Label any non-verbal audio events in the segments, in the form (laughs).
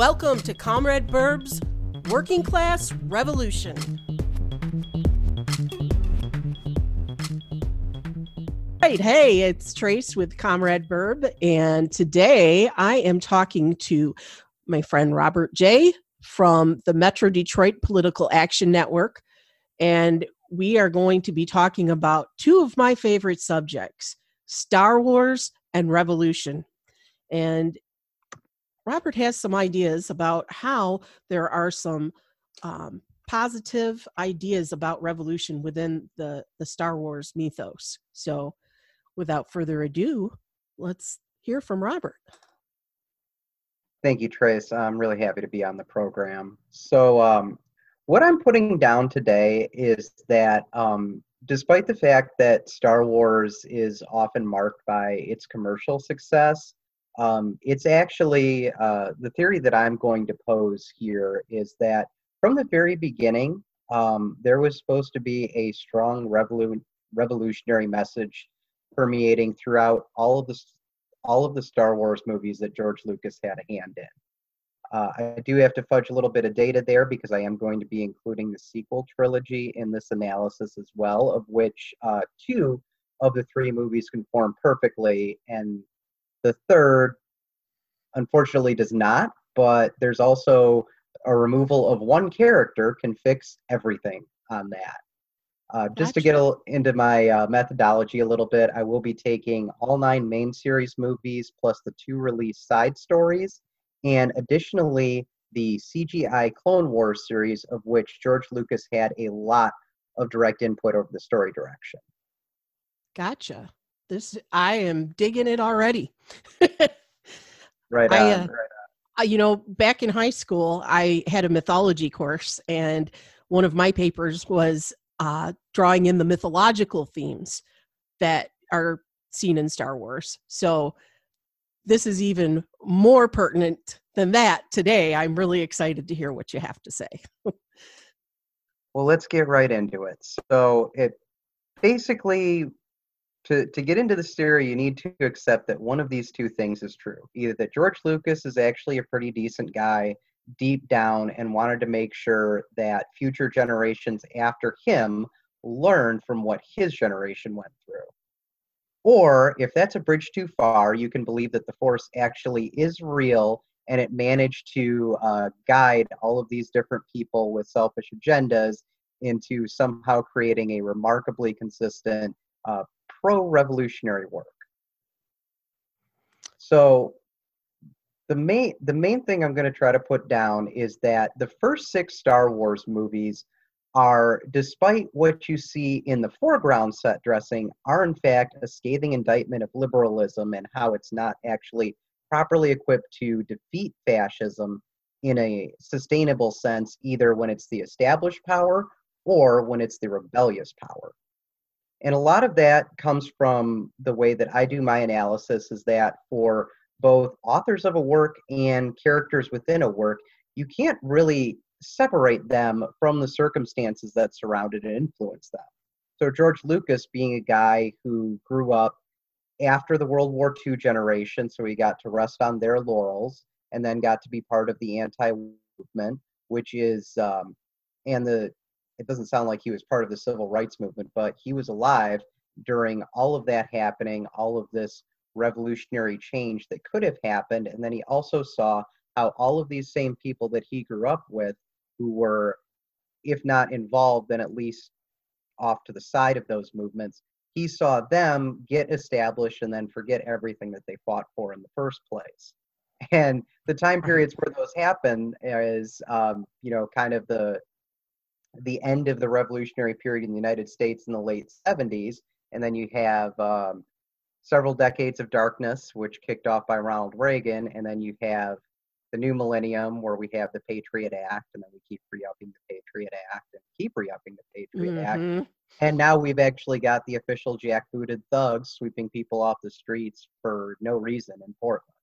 Welcome to Comrade Burb's Working Class Revolution. Right, hey, it's Trace with Comrade Burb, and today I am talking to my friend Robert J from the Metro Detroit Political Action Network, and we are going to be talking about two of my favorite subjects Star Wars and Revolution. And Robert has some ideas about how there are some um, positive ideas about revolution within the, the Star Wars mythos. So, without further ado, let's hear from Robert. Thank you, Trace. I'm really happy to be on the program. So, um, what I'm putting down today is that um, despite the fact that Star Wars is often marked by its commercial success, um, it's actually uh, the theory that I'm going to pose here is that from the very beginning, um, there was supposed to be a strong revolu- revolutionary message permeating throughout all of the all of the Star Wars movies that George Lucas had a hand in. Uh, I do have to fudge a little bit of data there because I am going to be including the sequel trilogy in this analysis as well, of which uh, two of the three movies conform perfectly, and the third, unfortunately, does not. But there's also a removal of one character can fix everything on that. Uh, just gotcha. to get a, into my uh, methodology a little bit, I will be taking all nine main series movies plus the two release side stories and additionally the CGI Clone Wars series, of which George Lucas had a lot of direct input over the story direction. Gotcha. This I am digging it already. right on. I, uh, right on. You know, back in high school, I had a mythology course, and one of my papers was uh, drawing in the mythological themes that are seen in Star Wars. So this is even more pertinent than that today. I'm really excited to hear what you have to say. well, let's get right into it. So, it basically to, to get into the theory, you need to accept that one of these two things is true. Either that George Lucas is actually a pretty decent guy deep down and wanted to make sure that future generations after him learn from what his generation went through. Or if that's a bridge too far, you can believe that the Force actually is real and it managed to uh, guide all of these different people with selfish agendas into somehow creating a remarkably consistent uh, pro revolutionary work. So, the main the main thing I'm going to try to put down is that the first six Star Wars movies are, despite what you see in the foreground set dressing, are in fact a scathing indictment of liberalism and how it's not actually properly equipped to defeat fascism in a sustainable sense, either when it's the established power or when it's the rebellious power. And a lot of that comes from the way that I do my analysis is that for both authors of a work and characters within a work, you can't really separate them from the circumstances that surrounded and influenced them. So, George Lucas being a guy who grew up after the World War II generation, so he got to rest on their laurels and then got to be part of the anti movement, which is, um, and the, it doesn't sound like he was part of the civil rights movement, but he was alive during all of that happening, all of this revolutionary change that could have happened. And then he also saw how all of these same people that he grew up with who were, if not involved, then at least off to the side of those movements. He saw them get established and then forget everything that they fought for in the first place. And the time periods where those happen is, um, you know, kind of the the end of the revolutionary period in the United States in the late 70s, and then you have um, several decades of darkness, which kicked off by Ronald Reagan, and then you have the new millennium where we have the Patriot Act, and then we keep re-upping the Patriot Act and keep re-upping the Patriot mm-hmm. Act. And now we've actually got the official jackbooted thugs sweeping people off the streets for no reason in Portland.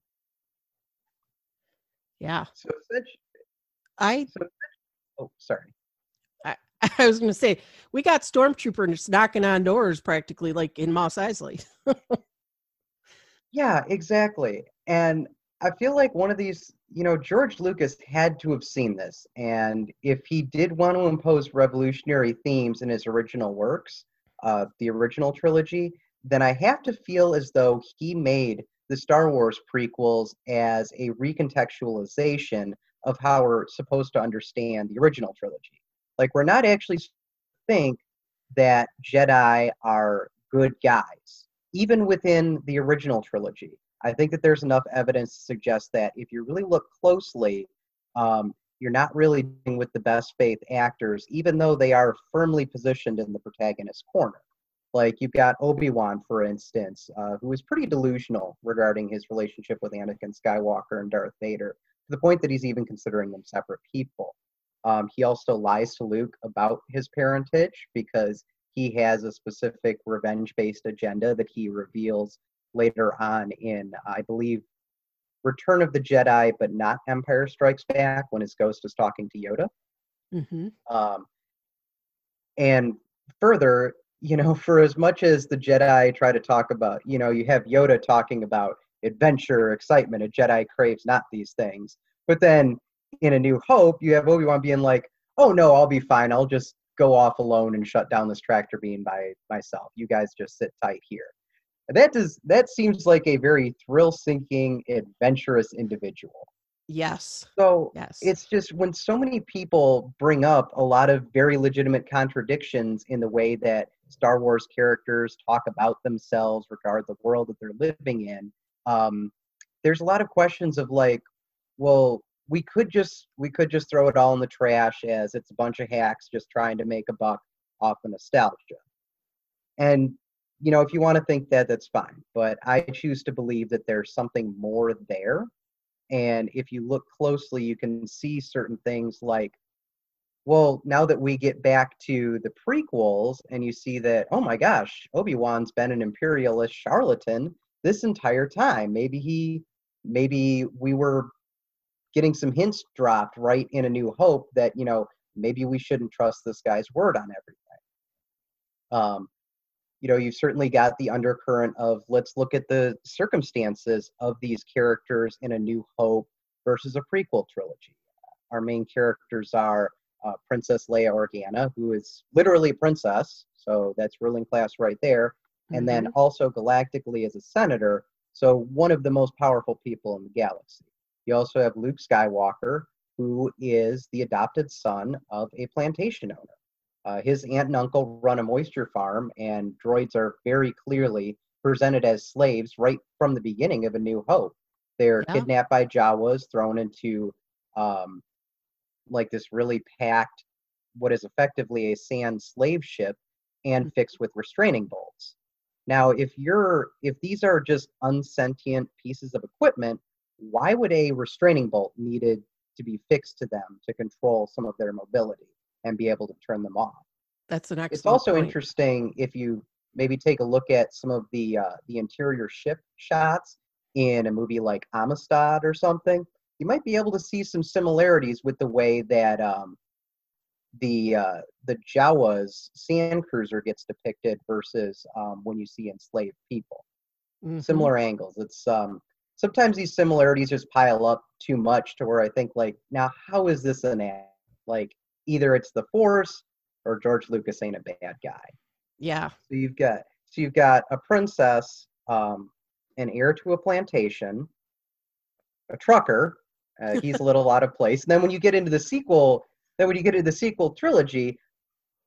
Yeah. So I. So, oh, sorry. (laughs) I, was going to say we got stormtroopers knocking on doors practically like in Mos Eisley. (laughs) yeah, exactly. And I feel like one of these, you know, George Lucas had to have seen this. And if he did want to impose revolutionary themes in his original works, uh, the original trilogy, then I have to feel as though he made the Star Wars prequels as a recontextualization of how we're supposed to understand the original trilogy. Like, we're not actually think that Jedi are good guys, even within the original trilogy. I think that there's enough evidence to suggest that if you really look closely, um, you're not really dealing with the best faith actors, even though they are firmly positioned in the protagonist's corner. Like you've got Obi Wan, for instance, uh, who is pretty delusional regarding his relationship with Anakin Skywalker and Darth Vader, to the point that he's even considering them separate people. Um, he also lies to Luke about his parentage because he has a specific revenge based agenda that he reveals later on in, I believe, Return of the Jedi, but not Empire Strikes Back when his ghost is talking to Yoda. Mm-hmm. Um, and further, you know, (laughs) for as much as the Jedi try to talk about, you know, you have Yoda talking about adventure, excitement. A Jedi craves not these things. But then in A New Hope, you have Obi Wan being like, "Oh no, I'll be fine. I'll just go off alone and shut down this tractor beam by myself. You guys just sit tight here." That does that seems like a very thrill-seeking, adventurous individual. Yes. So Yes. it's just when so many people bring up a lot of very legitimate contradictions in the way that Star Wars characters talk about themselves, regard the world that they're living in. Um, there's a lot of questions of like, well, we could just we could just throw it all in the trash as it's a bunch of hacks just trying to make a buck off of nostalgia. And you know, if you want to think that, that's fine. But I choose to believe that there's something more there and if you look closely, you can see certain things like, well, now that we get back to the prequels and you see that, oh my gosh, Obi Wan's been an imperialist charlatan this entire time. Maybe he, maybe we were getting some hints dropped right in A New Hope that, you know, maybe we shouldn't trust this guy's word on everything. Um, you know, you've certainly got the undercurrent of let's look at the circumstances of these characters in A New Hope versus a prequel trilogy. Our main characters are uh, Princess Leia Organa, who is literally a princess, so that's ruling class right there, and then also galactically as a senator, so one of the most powerful people in the galaxy. You also have Luke Skywalker, who is the adopted son of a plantation owner. Uh, his aunt and uncle run a moisture farm, and droids are very clearly presented as slaves right from the beginning of A New Hope. They're Yeah. kidnapped by Jawas, thrown into um, like this really packed, what is effectively a sand slave ship, and fixed with restraining bolts. Now, if you're if these are just unsentient pieces of equipment, why would a restraining bolt needed to be fixed to them to control some of their mobility and be able to turn them off? That's an excellent. It's also point. interesting if you maybe take a look at some of the uh, the interior ship shots in a movie like Amistad or something. You might be able to see some similarities with the way that um, the uh, the Jawas sand cruiser gets depicted versus um, when you see enslaved people. Mhm. Similar angles. It's um, sometimes these similarities just pile up too much to where I think like, now how is this an ad? Like either it's the Force or George Lucas ain't a bad guy. Yeah. So you've got so you've got a princess, um, an heir to a plantation, a trucker. Uh, (laughs) he's a little out of place. And then when you get into the sequel, then when you get into the sequel trilogy,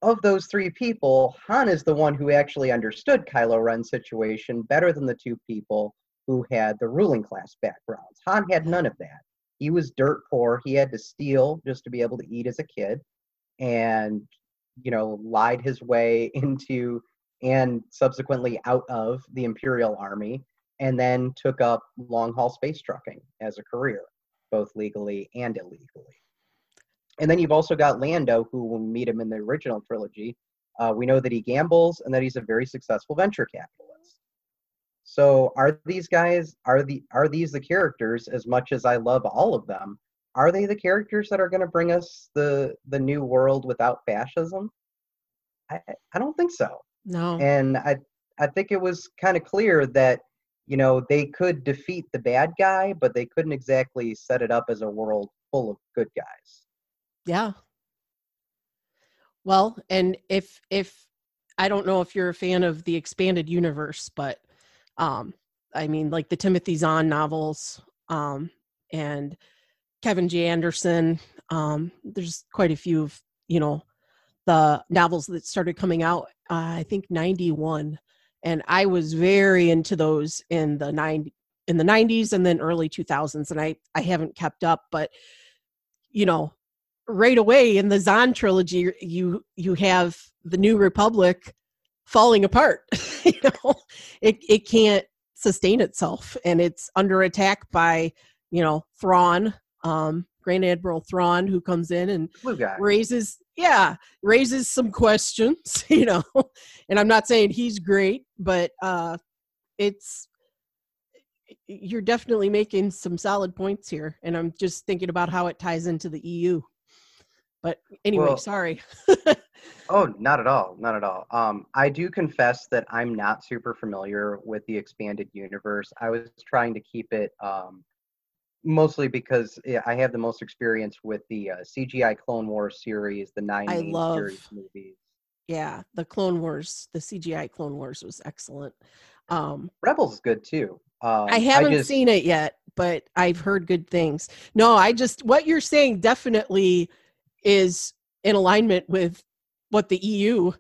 of those three people, Han is the one who actually understood Kylo Ren's situation better than the two people who had the ruling class backgrounds. Han had none of that. He was dirt poor. He had to steal just to be able to eat as a kid, and you know lied his way (laughs) into and subsequently out of the Imperial Army, and then took up long haul space trucking as a career, both legally and illegally. And then you've also got Lando, who, we meet him in the original trilogy, uh, we know that he gambles and that he's a very successful venture capitalist. So, are these guys are the are these the characters? As much as I love all of them, are they the characters that are going to bring us the the new world without fascism? I I don't think so No. and I I think it was kind of clear that you know, they could defeat the bad guy, but they couldn't exactly set it up as a world full of good guys. Yeah. Well, and if if I don't know if you're a fan of the expanded universe, but um I mean like the Timothy Zahn novels um and Kevin J. Anderson, um there's quite a few of, you know, the novels that started coming out uh, I think 91 and I was very into those in the 90 in the 90s and then early 2000s and I I haven't kept up but you know right away in the Zahn trilogy you you have the New Republic falling apart (laughs) you know? It it can't sustain itself and it's under attack by you know Thrawn um Grand Admiral Thrawn who comes in and raises yeah raises some questions (laughs) you know? And i'm not saying he's great but uh it's you're definitely making some solid points here and i'm just thinking about how it ties into the eu but anyway well, sorry (laughs) oh not at all not at all um i do confess that i'm not super familiar with the expanded universe i was trying to keep it um mostly because I have the most experience with the uh, CGI Clone Wars series, the nine I love, series movies. Yeah, the Clone Wars, the CGI Clone Wars was excellent. Um, Rebels is good too. Um, I haven't I just, seen it yet, but I've heard good things. No, I just what you're saying definitely is in alignment with what the EU,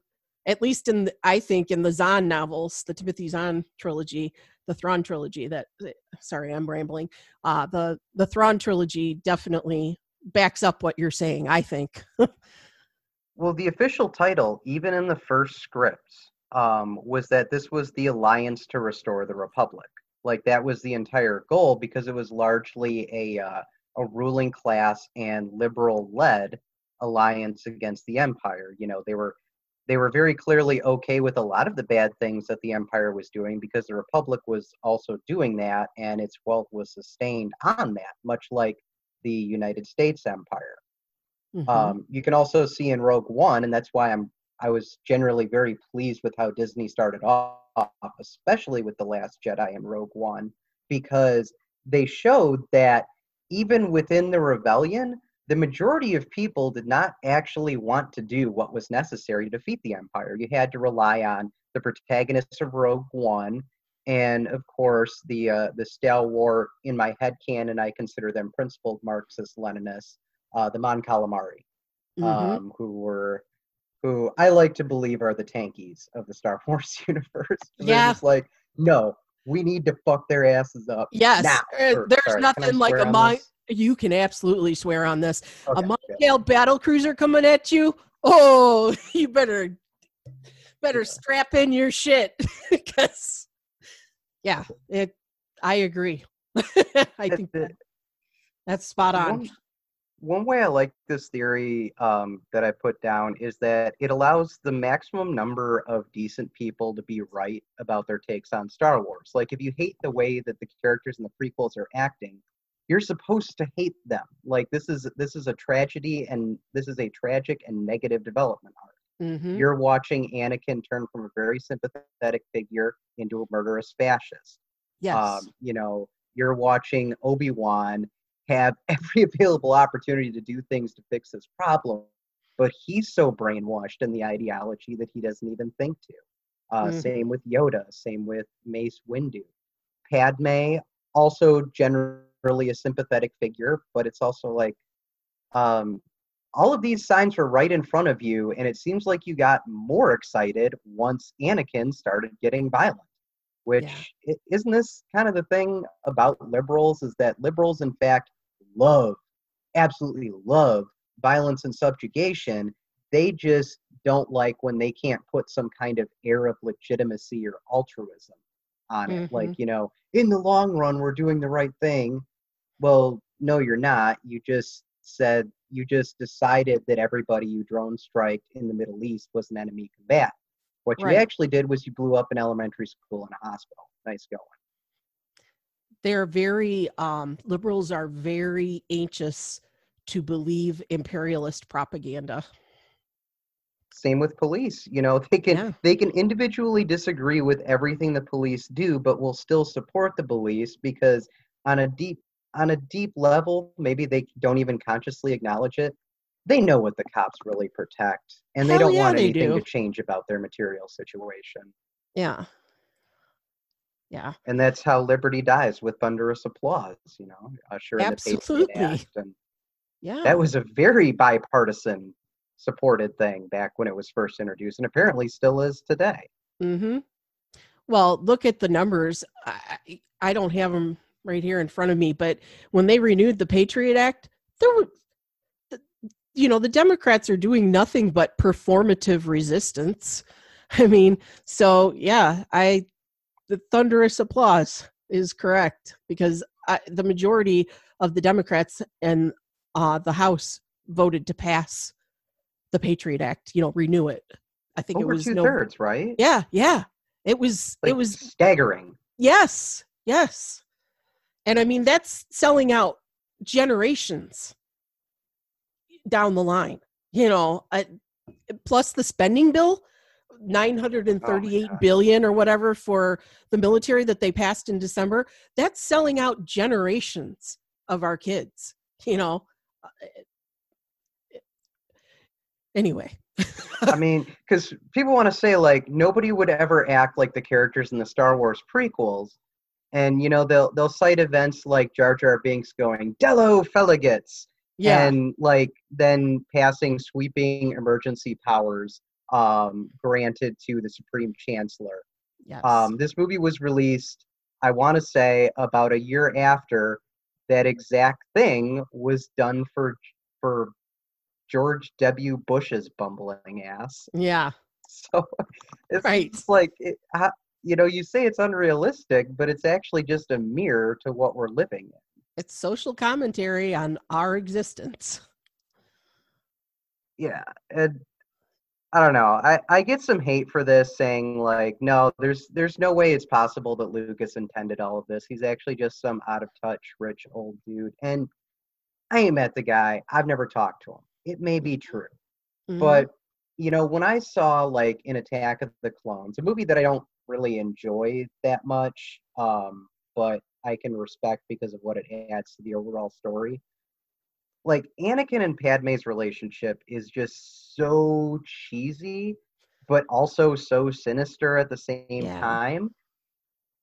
at least in the, I think in the Zahn novels, the Timothy Zahn trilogy, the Thrawn trilogy. That sorry, I'm rambling. Uh, the the Thrawn trilogy definitely backs up what you're saying. I think. (laughs) well, the official title, even in the first scripts, um, was that this was the alliance to restore the Republic. Like that was the entire goal because it was largely a uh, a ruling class and liberal led alliance against the empire. You know, they were they were very clearly okay with a lot of the bad things that the empire was doing because the republic was also doing that and its wealth was sustained on that much like the united states empire mm-hmm. um, you can also see in rogue one and that's why i'm i was generally very pleased with how disney started off especially with the last jedi and rogue one because they showed that even within the rebellion the majority of people did not actually want to do what was necessary to defeat the Empire. You had to rely on the protagonists of Rogue One, and of course the uh, the stalwart in my head canon. I consider them principled Marxist Leninists, uh, the Mon Calamari, mm-hmm. um, who were who I like to believe are the tankies of the Star (laughs) Wars (laughs) universe. yeah, just like no, we need to fuck their asses up. Yes, now. Uh, or, there's sorry, nothing like a Mon. You can absolutely swear on this. Okay, a Mon battle cruiser coming at you. Oh, (laughs) you better better strap in your shit (laughs) because yeah, it. I agree. (laughs) I think that, that's spot on. One, one way I like this theory um, that I put down is that it allows the maximum number of decent people to be right about their takes on Star Wars. Like, if you hate the way that the characters in the prequels are acting, you're supposed to hate them like this is this is a tragedy and this is a tragic and negative development arc mm-hmm. you're watching anakin turn from a very sympathetic figure into a murderous fascist yes um, you know you're watching obi-wan have (laughs) every available opportunity to do things to fix this problem but he's so brainwashed in the ideology that he doesn't even think to uh, mm-hmm. same with yoda same with mace windu padme also generally a sympathetic figure, but it's also like um, all of these signs were right in front of you, and it seems like you got more excited once Anakin started getting violent. Which yeah. isn't this kind of the thing about liberals? Is that liberals, in fact, love, absolutely love violence and subjugation. They just don't like when they can't put some kind of air of legitimacy or altruism on it. Mm-hmm. Like, you know, in the long run, we're doing the right thing well, no, you're not. You just said you just decided that everybody you drone strike in the Middle East was an enemy combatant. What right. you actually did was you blew up an elementary school and a hospital. Nice going. They're very um, liberals are very anxious to believe imperialist propaganda. same with police you know they can Yeah. they can individually disagree with everything the police do but will still support the police because on a deep on a deep level maybe they don't even consciously acknowledge it they know what the cops really protect and they don't yeah, want anything do. to change about their material situation Yeah. Yeah. and that's how liberty dies with thunderous applause you know usher in the Patriot Act, and Yeah. that was a very bipartisan supported thing back when it was first introduced and apparently still is today Mm-hmm. Well, look at the numbers. I, I I don't have them right here in front of me, but when they renewed the Patriot Act, there were, you know, the Democrats are doing nothing but performative resistance. (laughs) I mean, so yeah, I, the thunderous applause is correct because I, the majority of the Democrats and uh, the House voted to pass the Patriot Act. You know, renew it. I think over it was two no. thirds right Yeah, yeah. It was like it was staggering yes, yes. And I mean that's selling out generations down the line. You know, I, plus the spending bill, nine hundred and thirty-eight God. billion or whatever for the military that they passed in December. That's selling out generations of our kids. You know. Uh, Anyway. I mean, because people want to say like nobody would ever act like the characters in the Star Wars prequels, and you know they'll they'll cite events like Jar Jar Binks going "Dello Feligits," Yeah. and like then passing sweeping emergency powers um, granted to the Supreme Chancellor. yes. Um, this movie was released, I want to say, about a year after that exact thing was done for for George W. Bush's bumbling ass. yeah. (laughs) So it's, Right. it's like it, you know, you say it's unrealistic, but it's actually just a mirror to what we're living in. It's social commentary on our existence. Yeah, and I don't know. I I get some hate for this, saying like, no, there's there's no way it's possible that Lucas intended all of this. He's actually just some out of touch, rich old dude. And I ain't met the guy. I've never talked to him. It may be true, Mhm. but you know, when I saw like in Attack of the Clones, a movie that I don't really enjoy that much, um, but I can respect because of what it adds to the overall story. Like Anakin and Padme's relationship is just so cheesy, but also so sinister at the same Yeah. time.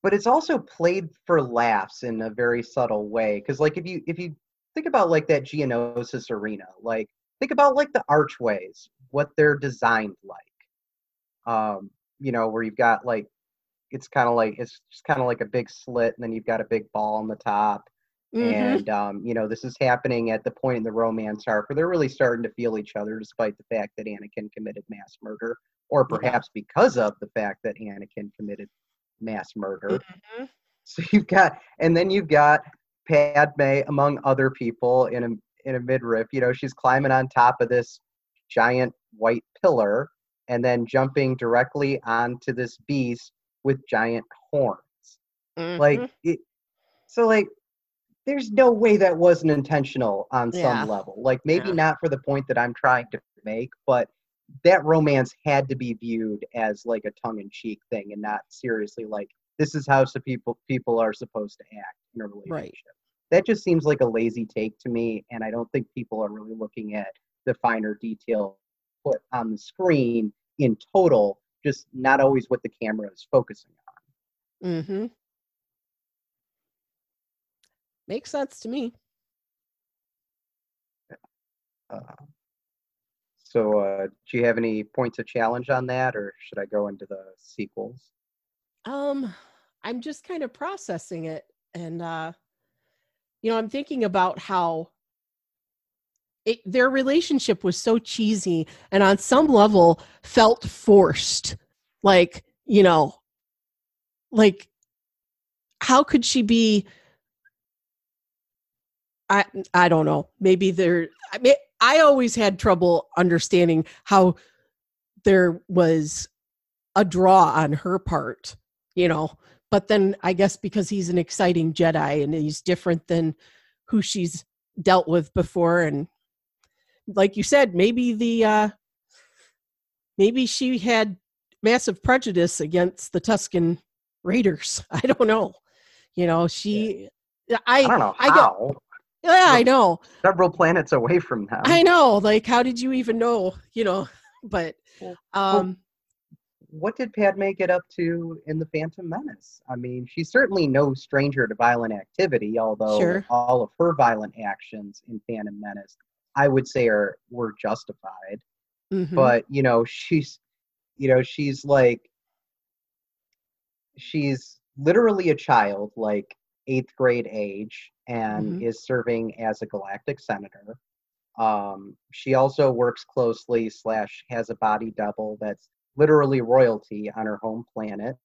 But it's also played for laughs in a very subtle way. Because like if you if you think about like that Geonosis arena, like think about like the archways, what they're designed like. Um, you know, where you've got like it's kind of like it's just kind of like a big slit, and then you've got a big ball on the top. Mhm. And um, you know, this is happening at the point in the romance arc where they're really starting to feel each other, despite the fact that Anakin committed mass murder, or Yeah. perhaps because of the fact that Anakin committed mass murder. Mhm. So you've got, and then you've got Padme, among other people, in a in a midriff. You know, she's climbing on top of this giant white pillar, and then jumping directly onto this beast with giant horns. Like Mhm. it. So like, there's no way that wasn't intentional on Yeah. some level. Like maybe Yeah. not for the point that I'm trying to make, but that romance had to be viewed as like a tongue-in-cheek thing and not seriously like this is how people people are supposed to act in a relationship. That just seems like a lazy take to me, and I don't think people are really looking at the finer detail put on the screen in total, just not always what the camera is focusing on. Mm-hmm. Makes sense to me. Uh, so, uh, do you have any points of challenge on that, or should I go into the sequels? Um, I'm just kind of processing it, and uh, you know, I'm thinking about how it, their relationship was so cheesy, and on some level felt forced. Like, you know, like how could she be? I I don't know. Maybe there. I mean, I always had trouble understanding how there was a draw on her part, you know. But then I guess because he's an exciting Jedi and he's different than who she's dealt with before, and like you said, maybe the uh, maybe she had massive prejudice against the Tusken Raiders. (laughs) I don't know. You know, she. Yeah. I, I don't know how. I yeah, I know. Several planets away from them. I know. Like, how did you even know? You know, (laughs) but um, what did Padme get up to in the Phantom Menace? I mean, she's certainly no stranger to violent activity, although sure. all of her violent actions in Phantom Menace, I would say, are were justified. Mm-hmm. But you know, she's, you know, she's like, she's literally a child, like eighth grade age, and Mhm. is serving as a galactic senator. Um, she also works closely slash has a body double that's literally royalty on her home planet.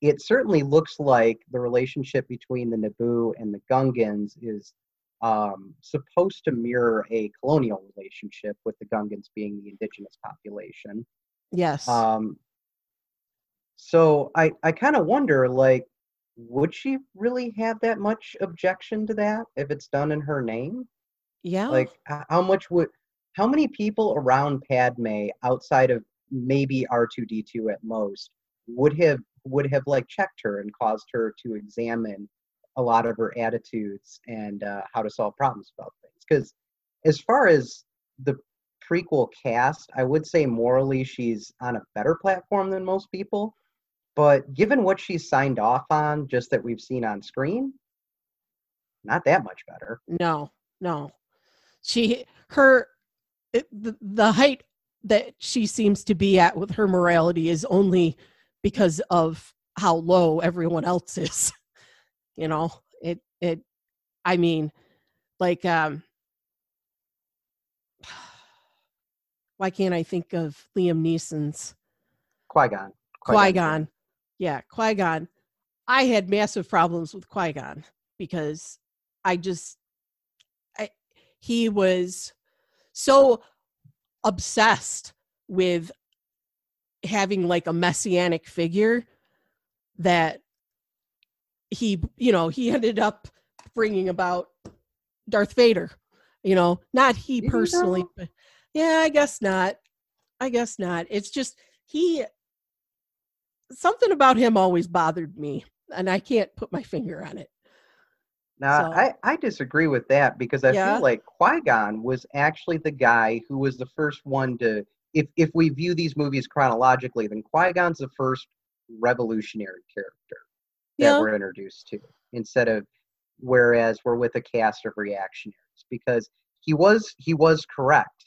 It certainly looks like the relationship between the Naboo and the Gungans is um, supposed to mirror a colonial relationship, with the Gungans being the indigenous population. yes, Um, so I, I kind of wonder, like, would she really have that much objection to that if it's done in her name? yeah, Like, how much would, how many people around Padme outside of maybe R2D2 at most would have would have like checked her and caused her to examine a lot of her attitudes and uh, how to solve problems about things? Because as far as the prequel cast, I would say morally she's on a better platform than most people. But given what she's signed off on, just that we've seen on screen, not that much better. no, no. She her it, the, the height that she seems to be at with her morality is only because of how low everyone else is. (laughs) you know, it it. I mean, like um. (sighs) Why can't I think of Liam Neeson's Qui Gon. Qui Gon. Yeah, Qui Gon. I had massive problems with Qui Gon because I just, I, he was so obsessed with having like a messianic figure that he, you know, he ended up bringing about Darth Vader. You know, not he personally, but yeah, I guess not. I guess not. It's just he something about him always bothered me and I can't put my finger on it. Now, So- I, I disagree with that because I Yeah? feel like Qui Gon was actually the guy who was the first one to. If if we view these movies chronologically, then Qui Gon's the first revolutionary character that Yeah. we're introduced to, instead of whereas we're with a cast of reactionaries because he was he was correct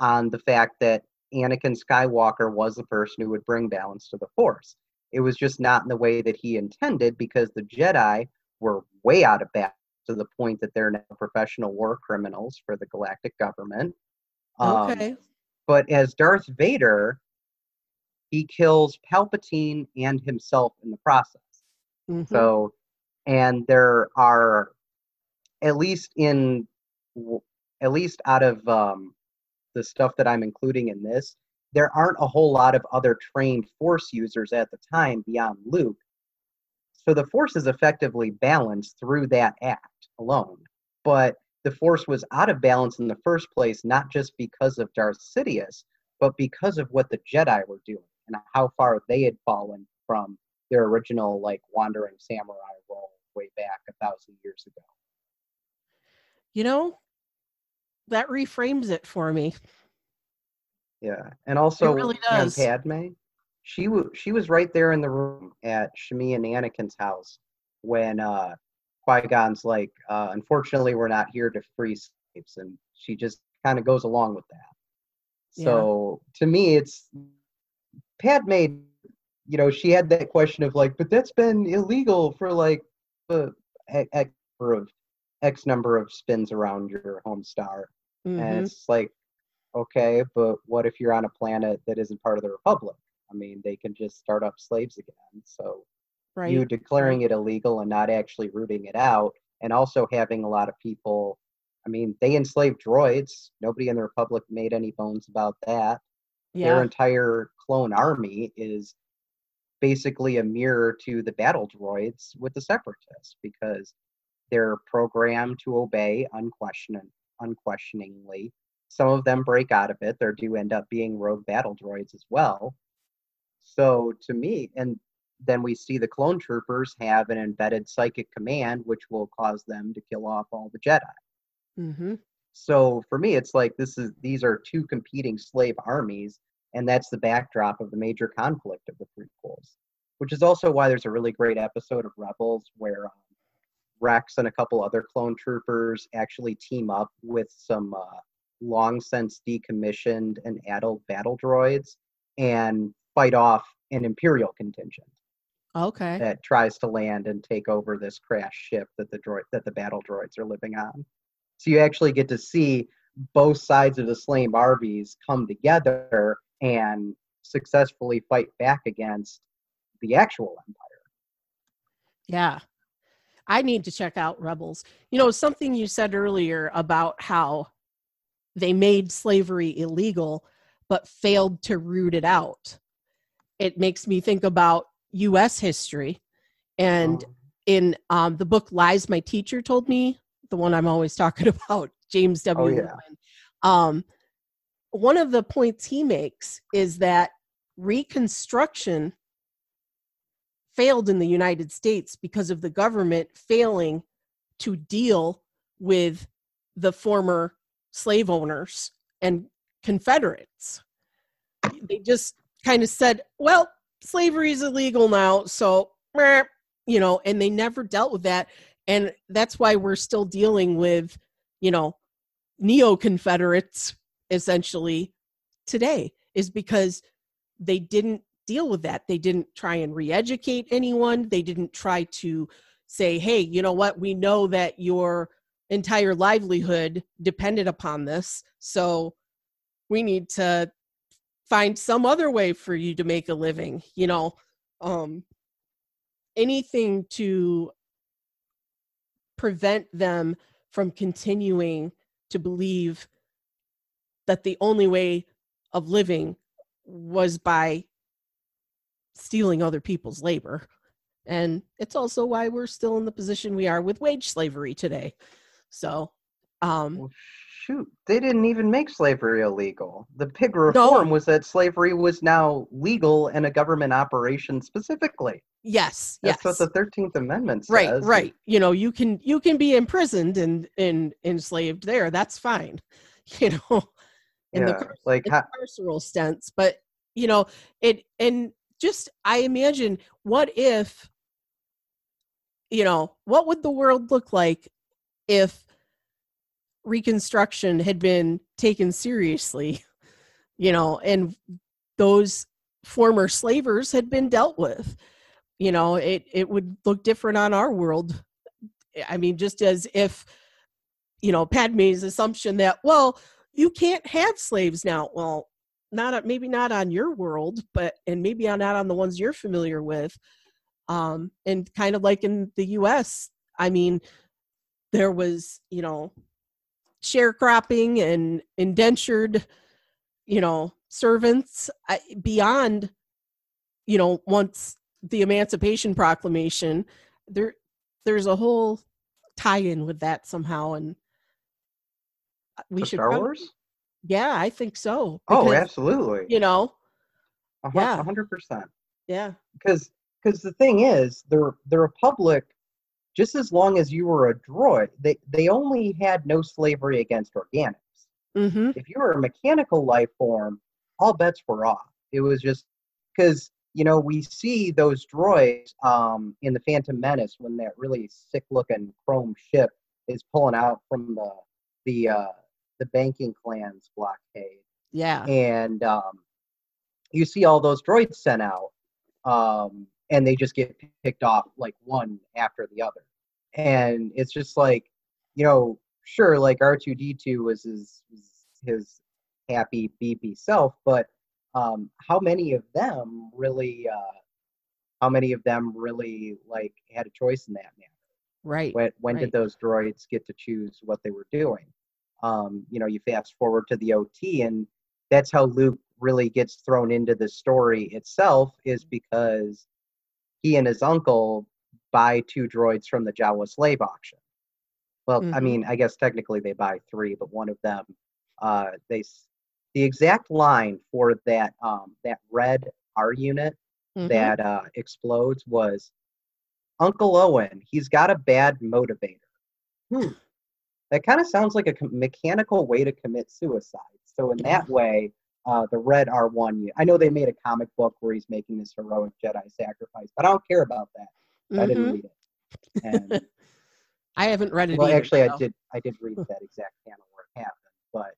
on the fact that Anakin Skywalker was the person who would bring balance to the Force. It was just not in the way that he intended because the Jedi were way out of balance to the point that they're now professional war criminals for the galactic government. Um, Okay. But as Darth Vader, he kills Palpatine and himself in the process. Mhm. So, and there are, at least in, at least out of um, the stuff that I'm including in this, there aren't a whole lot of other trained Force users at the time beyond Luke. So the Force is effectively balanced through that act alone. But the Force was out of balance in the first place, not just because of Darth Sidious, but because of what the Jedi were doing and how far they had fallen from their original like wandering samurai role way back a thousand years ago. you know, that reframes it for me. Yeah, and also really does. Padme, she w- she was right there in the room at Shmi and Anakin's house when uh, Qui Gon's like, uh, "Unfortunately, we're not here to free slaves," and she just kind of goes along with that. Yeah. So to me, it's Padme. You know, she had that question of like, "But that's been illegal for like uh, X X number of X number of spins around your home star." Mhm. And it's like, okay, but what if you're on a planet that isn't part of the Republic? I mean, they can just start up slaves again. So right. you declaring it illegal and not actually rooting it out, and also having a lot of people. I mean, they enslaved droids. Nobody in the Republic made any bones about that. Their entire clone army is basically a mirror to the battle droids with the separatists because they're programmed to obey unquestion- unquestioningly some of them break out of it. There do end up being rogue battle droids as well. So to me, and then we see the clone troopers have an embedded psychic command, which will cause them to kill off all the Jedi. Mm-hmm. So for me, it's like this is these are two competing slave armies, and that's the backdrop of the major conflict of the prequels. Which is also why there's a really great episode of Rebels where um, Rex and a couple other clone troopers actually team up with some uh, long since decommissioned and adult battle droids and fight off an Imperial contingent Okay. that tries to land and take over this crashed ship that the droid that the battle droids are living on. So you actually get to see both sides of the slain Barbies come together and successfully fight back against the actual empire. Yeah. I need to check out Rebels. You know, something you said earlier about how they made slavery illegal but failed to root it out. It makes me think about US history and Um, in um, the book Lies My Teacher Told Me, the one I'm always talking (laughs) about, James W. Oh, yeah. Um, one of the points he makes is that Reconstruction failed in the United States because of the government failing to deal with the former slave owners and Confederates. They just kind of said, well, slavery is illegal now, so, you know, and they never dealt with that. And that's why we're still dealing with, you know, neo Confederates essentially today, is because they didn't deal with that. They didn't try and re educate anyone. They didn't try to say, hey, you know what, we know that your entire livelihood depended upon this. So we need to find some other way for you to make a living, you know. Um anything to prevent them from continuing to believe that the only way of living was by stealing other people's labor. And it's also why we're still in the position we are with wage slavery today. So, um, Well, shoot, they didn't even make slavery illegal. The big reform was that slavery was now legal and a government operation specifically. yes, That's yes. what the Thirteenth Amendment says. right right you know you can you can be imprisoned and and enslaved there that's fine (laughs) you know in the Yeah, car- like in the carceral sense but you know it and just i imagine what if you know what would the world look like if reconstruction had been taken seriously (laughs) you know and those former slavers had been dealt with? You know it it would look different on our world. I mean just as if you know padme's assumption that well you can't have slaves now. Well not maybe not on your world but and maybe on- not on the ones you're familiar with um and kind of like in the us i mean there was you know sharecropping and indentured you know servants beyond you know once the emancipation proclamation there there's a whole tie-in with that somehow and uh, we for should Star prob- Wars. Yeah i think so Oh, absolutely. you know yeah. hundred percent. yeah Because because the thing is, the the Republic, just as long as you were a droid, they they only had no slavery against organics. mm-hmm if you were a mechanical life form, all bets were off. It was just because you know we see those droids um, in the Phantom Menace when that really sick-looking chrome ship is pulling out from the the uh, the banking clan's blockade, yeah. And um, you see all those droids sent out, um, and they just get picked off like one after the other, and it's just like you know sure like r2d2 was his his happy beepy self but um how many of them really uh how many of them really like had a choice in that matter? Right when when right. did those droids get to choose what they were doing um you know you fast forward to the ot and that's how luke really gets thrown into the story itself is because he and his uncle buy two droids from the jawa slave auction well i Mhm. mean i guess technically they buy three but one of them uh, they the exact line for that um, that red R unit Mhm. that uh, explodes was Uncle Owen. He's got a bad motivator. Hmm. That kind of sounds like a mechanical way to commit suicide. So in that way, uh, the red R1. I know they made a comic book where he's making this heroic Jedi sacrifice, but I don't care about that. I didn't Mhm. read it. And (laughs) I haven't read it well, either, actually, I did. I did read that exact panel where it happened,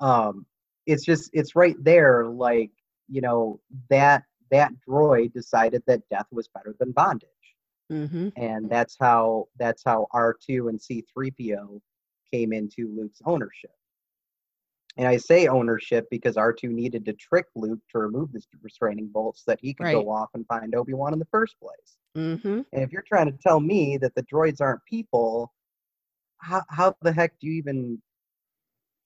but um, it's just it's right there. Like you know that that droid decided that death was better than bondage, Mhm. and that's how that's how R two and C three PO came into Luke's ownership. And I say ownership because R two needed to trick Luke to remove the restraining bolts so that he could Right. go off and find Obi Wan in the first place. Mhm. And if you're trying to tell me that the droids aren't people, how, how the heck do you even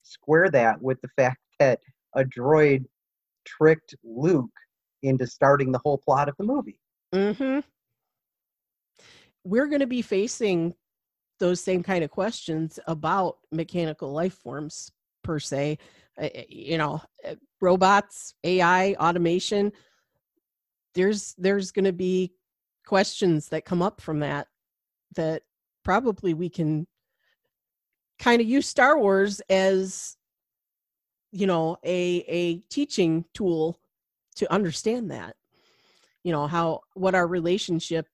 square that with the (laughs) fact that a droid tricked Luke into starting the whole plot of the movie? hmm We're going to be facing those same kind of questions about mechanical life forms per se. Uh, uh, You know, uh, robots, AI, automation. There's there's going to be questions that come up from that that probably we can kind of use Star Wars as you know a a teaching tool to understand that you know how what our relationship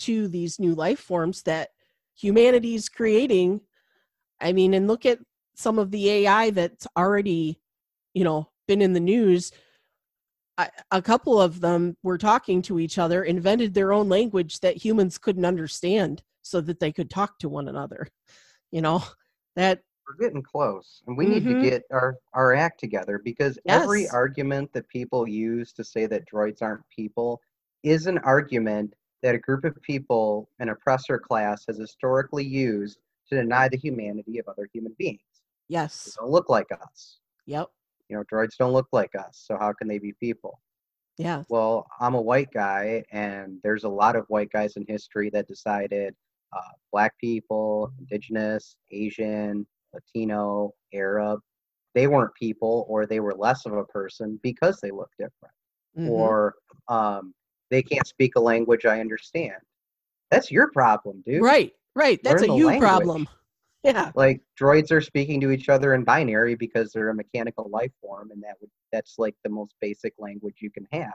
to these new life forms that humanity's creating. I mean and look at some of the ai that's already you know been in the news. I- a couple of them were talking to each other invented their own language that humans couldn't understand so that they could talk to one another (laughs) you know? That We're getting close, and we need Mhm. to get our, our act together because every argument that people use to say that droids aren't people is an argument that a group of people, an oppressor class, has historically used to deny the humanity of other human beings. They yes don't look like us. yep You know, droids don't look like us, so how can they be people? yeah Well, I'm a white guy, and there's a lot of white guys in history that decided uh, black people, indigenous, Asian, Latino, Arab, they weren't people or they were less of a person because they look different. Mhm. Or um, they can't speak a language I understand. That's your problem, dude. right right that's learn a you language. problem yeah Like droids are speaking to each other in binary because they're a mechanical life form, and that would that's like the most basic language you can have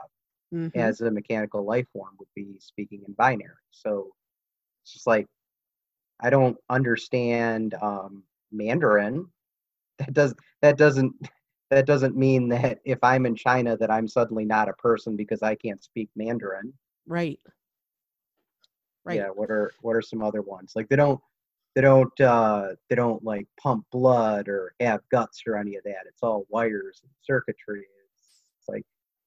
Mhm. as a mechanical life form would be speaking in binary. So it's just like I don't understand um, Mandarin. That does that doesn't that doesn't mean that if I'm in China that I'm suddenly not a person because I can't speak Mandarin. right right Yeah. What are what are some other ones? Like they don't they don't uh, they don't like pump blood or have guts or any of that. It's all wires and circuitry. It's, it's like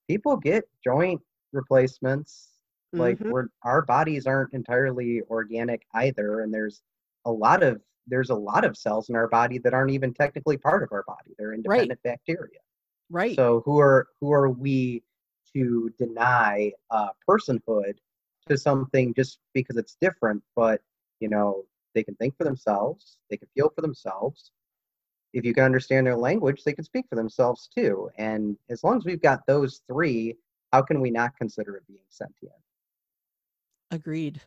people get joint replacements like Mhm. we're our bodies aren't entirely organic either and there's a lot of there's a lot of cells in our body that aren't even technically part of our body. They're independent bacteria. Right. So who are who are we to deny uh, personhood to something just because it's different but you know they can think for themselves they can feel for themselves. If you can understand their language they can speak for themselves too. And as long as we've got those three how can we not consider it being sentient? Agreed.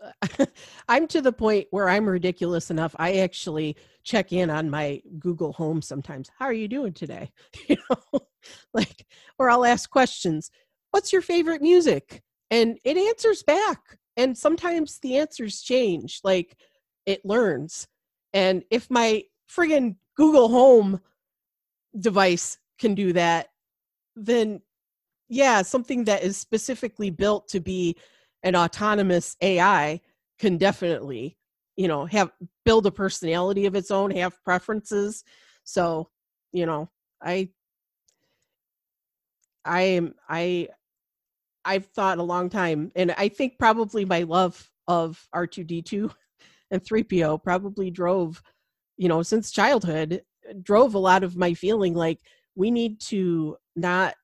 (laughs) I'm to the point where I'm ridiculous enough. I actually check in on my Google Home sometimes. How are you doing today? (laughs) You know, (laughs) like, or I'll ask questions. What's your favorite music? And it answers back. And sometimes the answers change. Like, it learns. And if my friggin' Google Home device can do that, then yeah, something that is specifically built to be an autonomous AI can definitely, you know, have build a personality of its own, have preferences. So, you know, I I am I I've thought a long time and I think probably my love of R2D2 (laughs) and 3PO probably drove, you know, since childhood drove a lot of my feeling like we need to not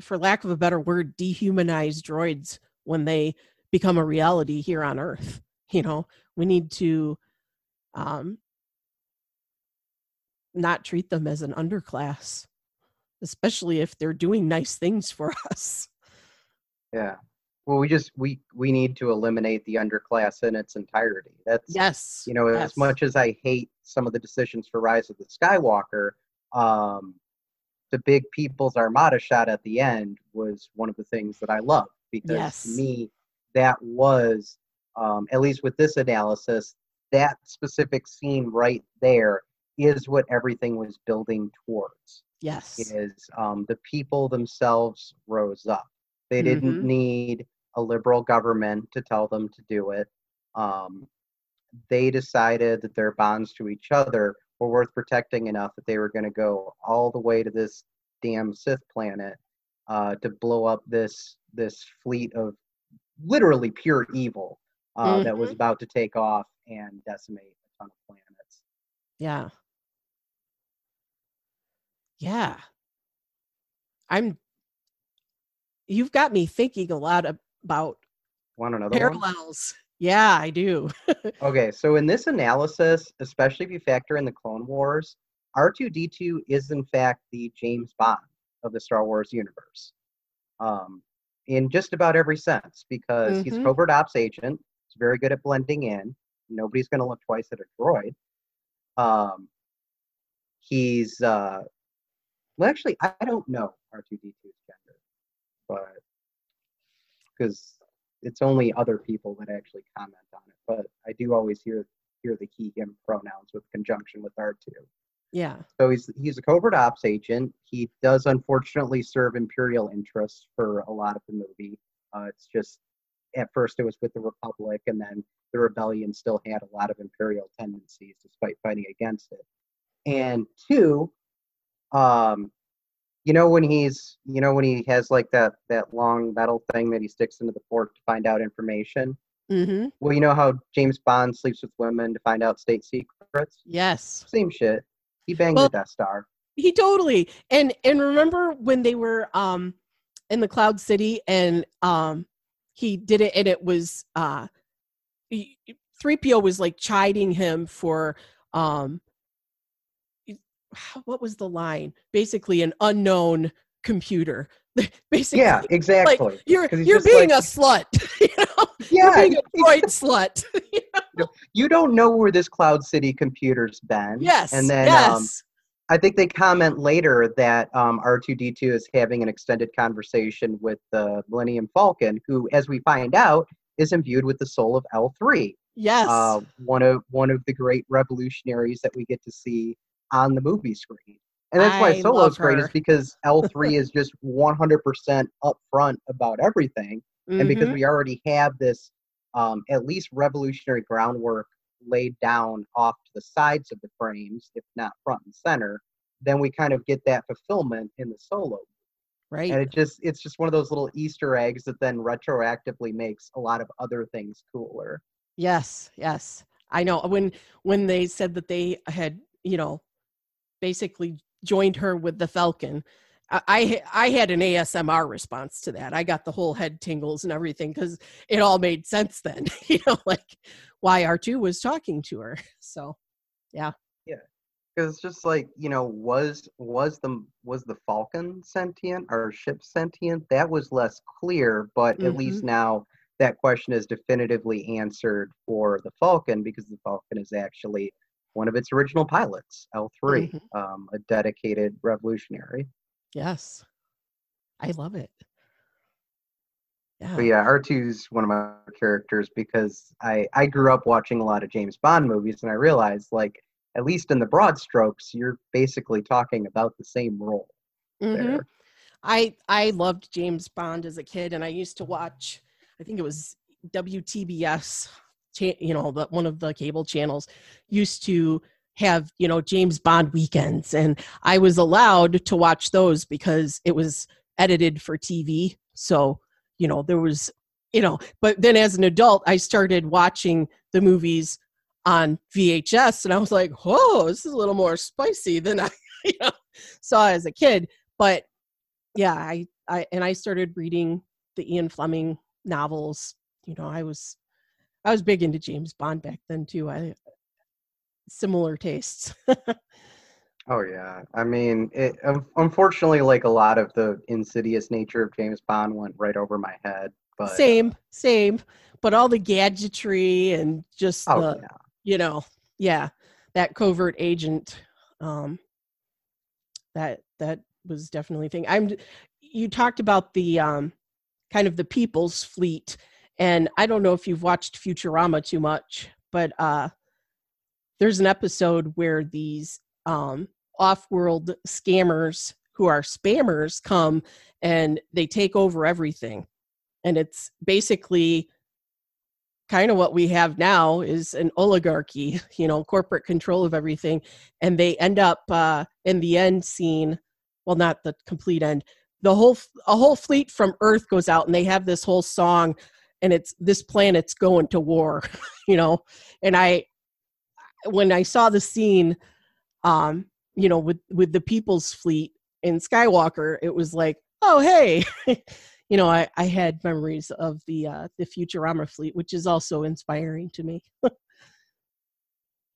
for lack of a better word, dehumanize droids when they become a reality here on Earth. You know, we need to um, not treat them as an underclass, especially if they're doing nice things for (laughs) us. Yeah. Well, we just we we need to eliminate the underclass in its entirety. That's Yes. you know yes. as much as I hate some of the decisions for Rise of the Skywalker, um, the big People's Armada shot at the end was one of the things that I loved because to me that was um, at least with this analysis that specific scene right there is what everything was building towards Yes. is um, the people themselves rose up. They didn't Mhm. need a liberal government to tell them to do it. Um, they decided that their bonds to each other were worth protecting enough that they were going to go all the way to this damn Sith planet uh, to blow up this this fleet of literally pure evil uh, that was about to take off and decimate a ton of planets. Yeah. Yeah. I'm you've got me thinking a lot about Want another parallels. Yeah, I do. (laughs) Okay, so in this analysis, especially if you factor in the Clone Wars, R2D2 is in fact the James Bond of the Star Wars universe. Um, in just about every sense, because he's a Mhm. covert ops agent, he's very good at blending in. Nobody's going to look twice at a droid. Um, he's, uh, well, actually, I don't know R2D2's gender, but because it's only other people that actually comment on it. But I do always hear hear the he him pronouns with conjunction with R2. yeah. So he's he's a covert ops agent. He does unfortunately serve imperial interests for a lot of the movie. Uh, it's just at first it was with the Republic, and then the rebellion still had a lot of imperial tendencies despite fighting against it. And two, um, you know when he's you know when he has like that that long metal thing that he sticks into the fork to find out information. Mm-hmm. Well, you know how James Bond sleeps with women to find out state secrets. Yes. Same shit. He banged Well- the Death Star. He totally. And and remember when they were um in the Cloud City and um he did it and it was uh 3PO was like chiding him for um what was the line? Basically an unknown computer. (laughs) Basically Yeah, exactly. you're 'Cause he's you're being like- a slut. (laughs) you know? yeah, you're being a (laughs) you- droid slut. you don't know where this Cloud City computer's been. yes. And then yes. um, I think they comment later that um, R2D2 is having an extended conversation with the Millennium Falcon, who, as we find out, is imbued with the soul of L3, yes. uh, one of one of the great revolutionaries that we get to see on the movie screen. And that's why I Solo's great is (laughs) because L3 is just 100% upfront about everything. and because Mhm. we already have this um, at least revolutionary groundwork laid down off to the sides of the frames, if not front and center, then we kind of get that fulfillment in the solo. right. And it just it's just one of those little Easter eggs that then retroactively makes a lot of other things cooler. Yes, yes. I know when when they said that they had, you know, basically joined her with the Falcon. I I, had an ASMR response to that. I got the whole head tingles and everything because it all made sense then. (laughs) you know, like why R two was talking to her. So yeah, yeah, Because it's just like you know, was was the was the Falcon sentient or ship sentient? That was less clear, but at least mm-hmm. now that question is definitively answered for the Falcon because the Falcon is actually one of its original pilots, L 3 Mhm. um, a dedicated revolutionary. yes, I love it. Yeah. But yeah, R 2's one of my characters because I I grew up watching a lot of James Bond movies and I realized like at least in the broad strokes, you're basically talking about the same role Mhm. there. I I loved James Bond as a kid, and I used to watch. I think it was WTBS, cha- you know, the, one of the cable channels used to have you know James Bond weekends, and I was allowed to watch those because it was edited for TV. So you know there was you know, but then as an adult, I started watching the movies on VHS, and I was like, "Whoa, this is a little more spicy than I (laughs) you know, saw as a kid." But yeah i i and i started reading the ian fleming novels you know i was i was big into james bond back then too i similar tastes (laughs) Oh yeah, I mean, it, unfortunately, like a lot of the insidious nature of James Bond went right over my head. But same, same. But all the gadgetry and just oh the, yeah, you know, yeah, that covert agent, um, that that was definitely a thing. I'm. You talked about the um, kind of the people's fleet, and I don't know if you've watched Futurama too much, but uh, there's an episode where these um, off-world scammers who are spammers come and they take over everything. And it's basically kind of what we have now is an oligarchy (laughs) you know corporate control of everything. And they end up uh in the end scene well not the complete end the whole a whole fleet from earth goes out and they have this whole song and it's this planet's going to war (laughs) you know? And i when i saw the scene um you know with with the people's fleet in skywalker it was like oh hey. (laughs) You know i i had memories of the uh the futurama fleet which is also inspiring to me. (laughs)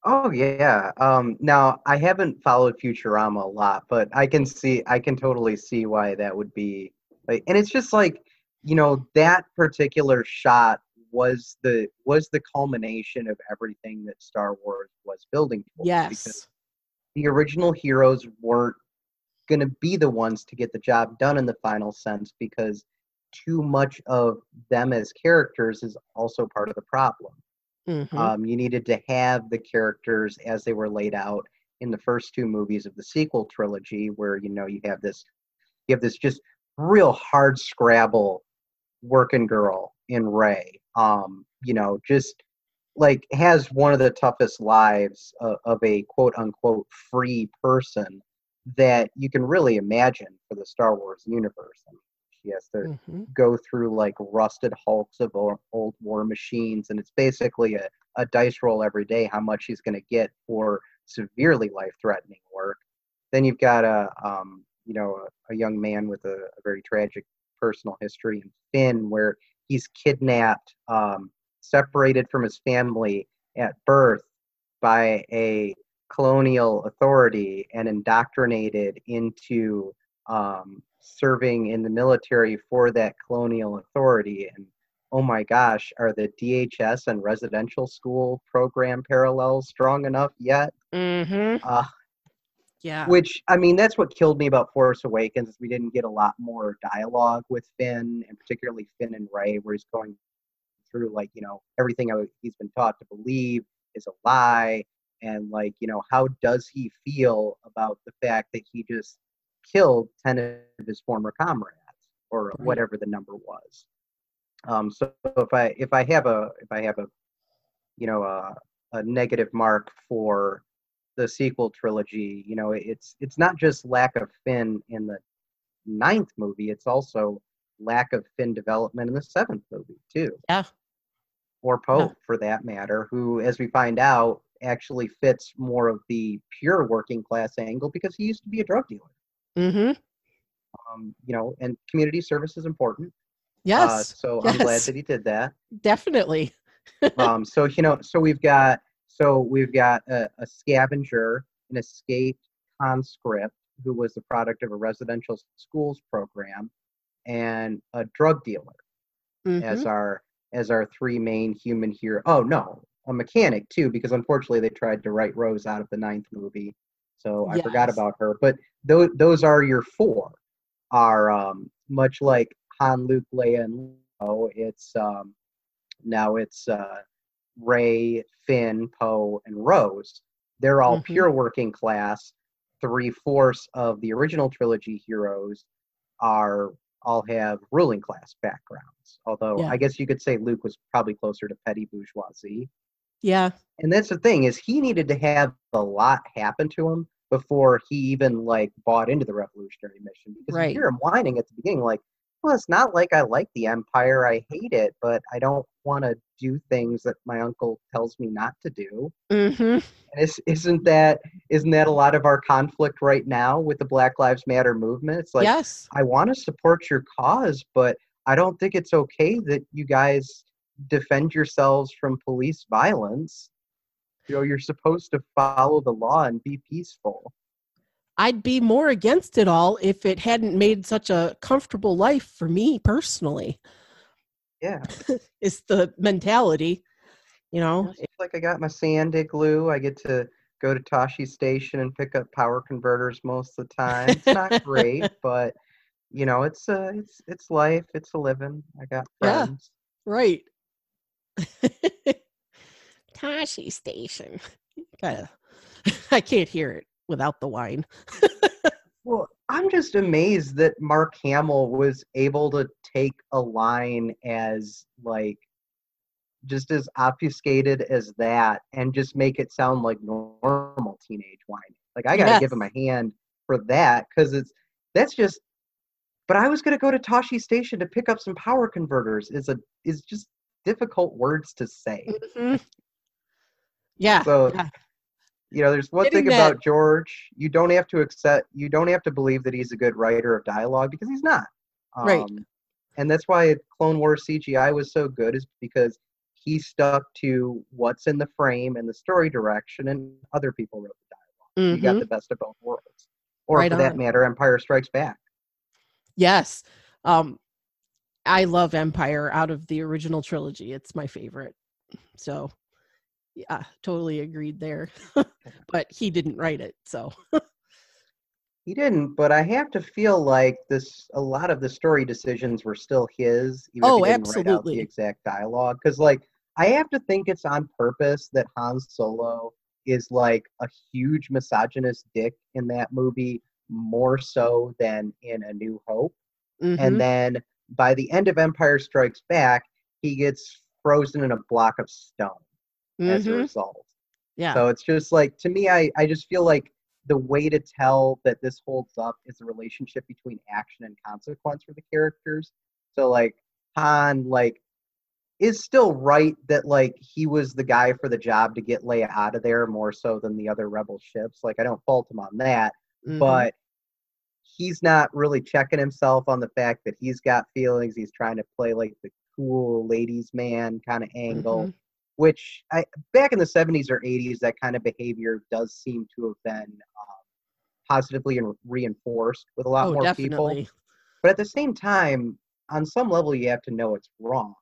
Oh yeah. Um, now I haven't followed Futurama a lot, but I can see, I can totally see why that would be like, and it's just like, you know, that particular shot was the was the culmination of everything that Star Wars was building towards. Because yes the original heroes weren't going to be the ones to get the job done in the final sense because too much of them as characters is also part of the problem. Mhm. Um, you needed to have the characters as they were laid out in the first two movies of the sequel trilogy, where you know you have this, you have this just real hard scrabble working girl in Rey. Um, you know, just like has one of the toughest lives of, of a quote unquote free person that you can really imagine for the Star Wars universe. I mean, she has to Mhm. go through like rusted hulks of old war machines, and it's basically a, a dice roll every day how much she's going to get for severely life threatening work. Then you've got a um, you know a, a young man with a, a very tragic personal history in Finn, where he's kidnapped, um, separated from his family at birth by a colonial authority and indoctrinated into um, serving in the military for that colonial authority. And oh my gosh, are the DHS and residential school program parallels strong enough yet? Mhm. Uh, yeah which I mean, that's what killed me about Force Awakens. is We didn't get a lot more dialogue with Finn, and particularly Finn and Rey, where he's going through like you know everything he's been taught to believe is a lie, and like you know how does he feel about the fact that he just killed ten of his former comrades or Right. whatever the number was. Um, so if I if I have a if I have a you know a, a negative mark for the sequel trilogy, you know it's it's not just lack of Finn in the ninth movie, it's also lack of Finn development in the seventh movie too, yeah or Poe for that matter, who, as we find out, actually fits more of the pure working class angle because he used to be a drug dealer. Mm-hmm. Um, you know, and community service is important. yes Uh, so I'm glad that he did that. definitely (laughs) um, so you know, so we've got so we've got a, a scavenger, an escaped conscript who was the product of a residential schools program, and a drug dealer as Mhm. our as our three main human here. Oh no, a mechanic too, because unfortunately they tried to write Rose out of the ninth movie, so I forgot about her. But those those are your four. Are um, much like Han, Luke, Leia, and Lando. It's um, now it's uh, Rey, Finn, Poe, and Rose. They're all Mhm. pure working class. Three fourths of the original trilogy heroes are all have ruling class backgrounds. Although Yeah. I guess you could say Luke was probably closer to petty bourgeoisie. yeah And that's the thing is he needed to have a lot happen to him before he even like bought into the revolutionary mission. Because Right. you hear him whining at the beginning, like, well, it's not like I like the empire, I hate it, but I don't want to do things that my uncle tells me not to do. hmm And is, isn't that isn't that a lot of our conflict right now with the Black Lives Matter movement? It's like yes I want to support your cause, but I don't think it's okay that you guys defend yourselves from police violence. You know, you're supposed to follow the law and be peaceful. I'd be more against it all if it hadn't made such a comfortable life for me personally. Yeah. (laughs) it's the mentality, you know? It's like I got my sand igloo. I get to go to Tosche Station and pick up power converters most of the time. It's not great, (laughs) but you know, it's uh it's it's life, it's a living. I got friends. Yeah. Right. (laughs) Tosche Station. Kinda- I can't hear it without the whine. (laughs) Well, I'm just amazed that Mark Hamill was able to take a line as like just as obfuscated as that and just make it sound like normal teenage whining. Like I gotta give him a hand for that because it's that's just. But I was gonna go to Tosche Station to pick up some power converters. Is a is just difficult words to say. Mhm. Yeah. So yeah. You know, there's one thing that- about George. You don't have to accept. You don't have to believe that he's a good writer of dialogue because he's not. Right. Um, And that's why Clone Wars CGI was so good, is because he stuck to what's in the frame and the story direction, and other people wrote the dialogue. You got the best of both worlds. Or Right for that on. matter, Empire Strikes Back. Yes. Um I love Empire out of the original trilogy. It's my favorite. So yeah, totally agreed there. (laughs) but he didn't write it, so He didn't, but I have to feel like this. A lot of the story decisions were still his. Even Oh, if he didn't Write out absolutely. the exact dialogue, because like I have to think it's on purpose that Han Solo is like a huge misogynist dick in that movie, more so than in A New Hope. mhm. And then by the end of Empire Strikes Back, he gets frozen in a block of stone as a Mhm. result. yeah. So it's just like to me, I I just feel like the way to tell that this holds up is the relationship between action and consequence for the characters. So like Han like is still right that like he was the guy for the job to get Leia out of there more so than the other rebel ships. Like I don't fault him on that, Mhm. but he's not really checking himself on the fact that he's got feelings. He's trying to play like the cool ladies man kind of angle Mhm. Which I back in the 70s or 80s, that kind of behavior does seem to have been um, positively reinforced with a lot Oh, more definitely. people. But at the same time, on some level, you have to know it's wrong.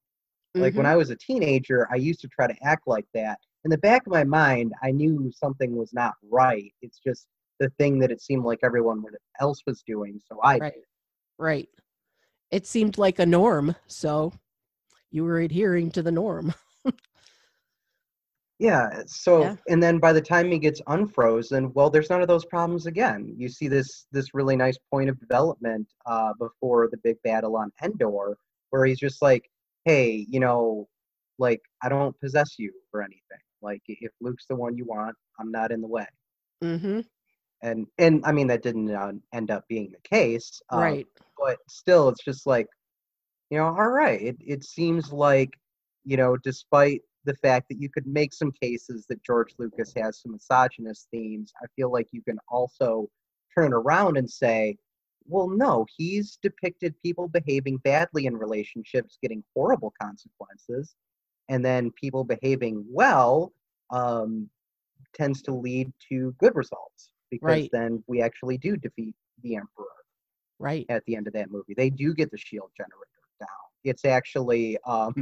Like when Mhm. I was a teenager, I used to try to act like that. In the back of my mind, I knew something was not right. It's just the thing that it seemed like everyone else was doing, so I did. Right. Right. It seemed like a norm, so you were adhering to the norm. (laughs) Yeah. So, Yeah. and then by the time he gets unfrozen, well, there's none of those problems again. You see this this really nice point of development uh, before the big battle on Endor, where he's just like, "Hey, you know, like I don't possess you or anything. Like if Luke's the one you want, I'm not in the way." Mm-hmm. And and I mean that didn't uh, end up being the case. uh, Right. but still it's just like you know all right it, it seems like you know despite the fact that you could make some cases that george lucas has some misogynist themes i feel like you can also turn around and say well no he's depicted people behaving badly in relationships getting horrible consequences and then people behaving well um, tends to lead to good results because Right. then we actually do defeat the emperor Right. at the end of that movie. They do get the shield generator down. It's actually, um,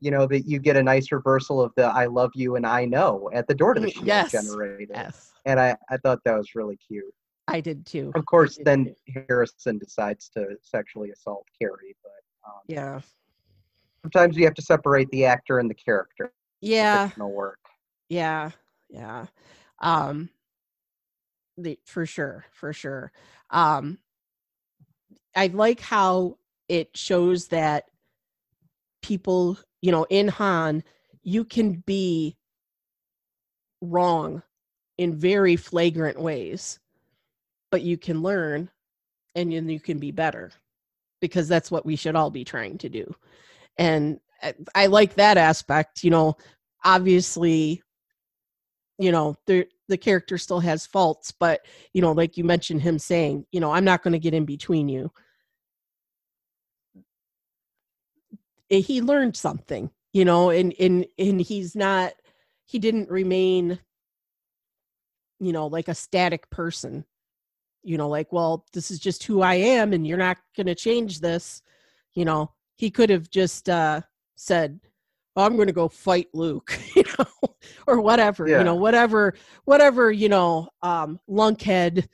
you know, that you get a nice reversal of the "I love you" and "I know" at the door to the shield Yes. generator, Yes. and I I thought that was really cute. I did too. Of course, then Harrison decides to sexually assault Carrie, but um, Yeah. sometimes you have to separate the actor and the character. Yeah. Fictional work. Yeah. Yeah. Um the for sure, for sure. Um I like how it shows that people, you know, in Han, you can be wrong in very flagrant ways, but you can learn and then you can be better because that's what we should all be trying to do. And I- like that aspect, you know, obviously you know the the character still has faults but you know like you mentioned him saying you know i'm not going to get in between you he learned something you know and and and he's not he didn't remain you know like a static person you know like well this is just who i am and you're not going to change this you know he could have just uh said oh, i'm going to go fight luke (laughs) you know or whatever Yeah. you know whatever whatever you know um lunkhead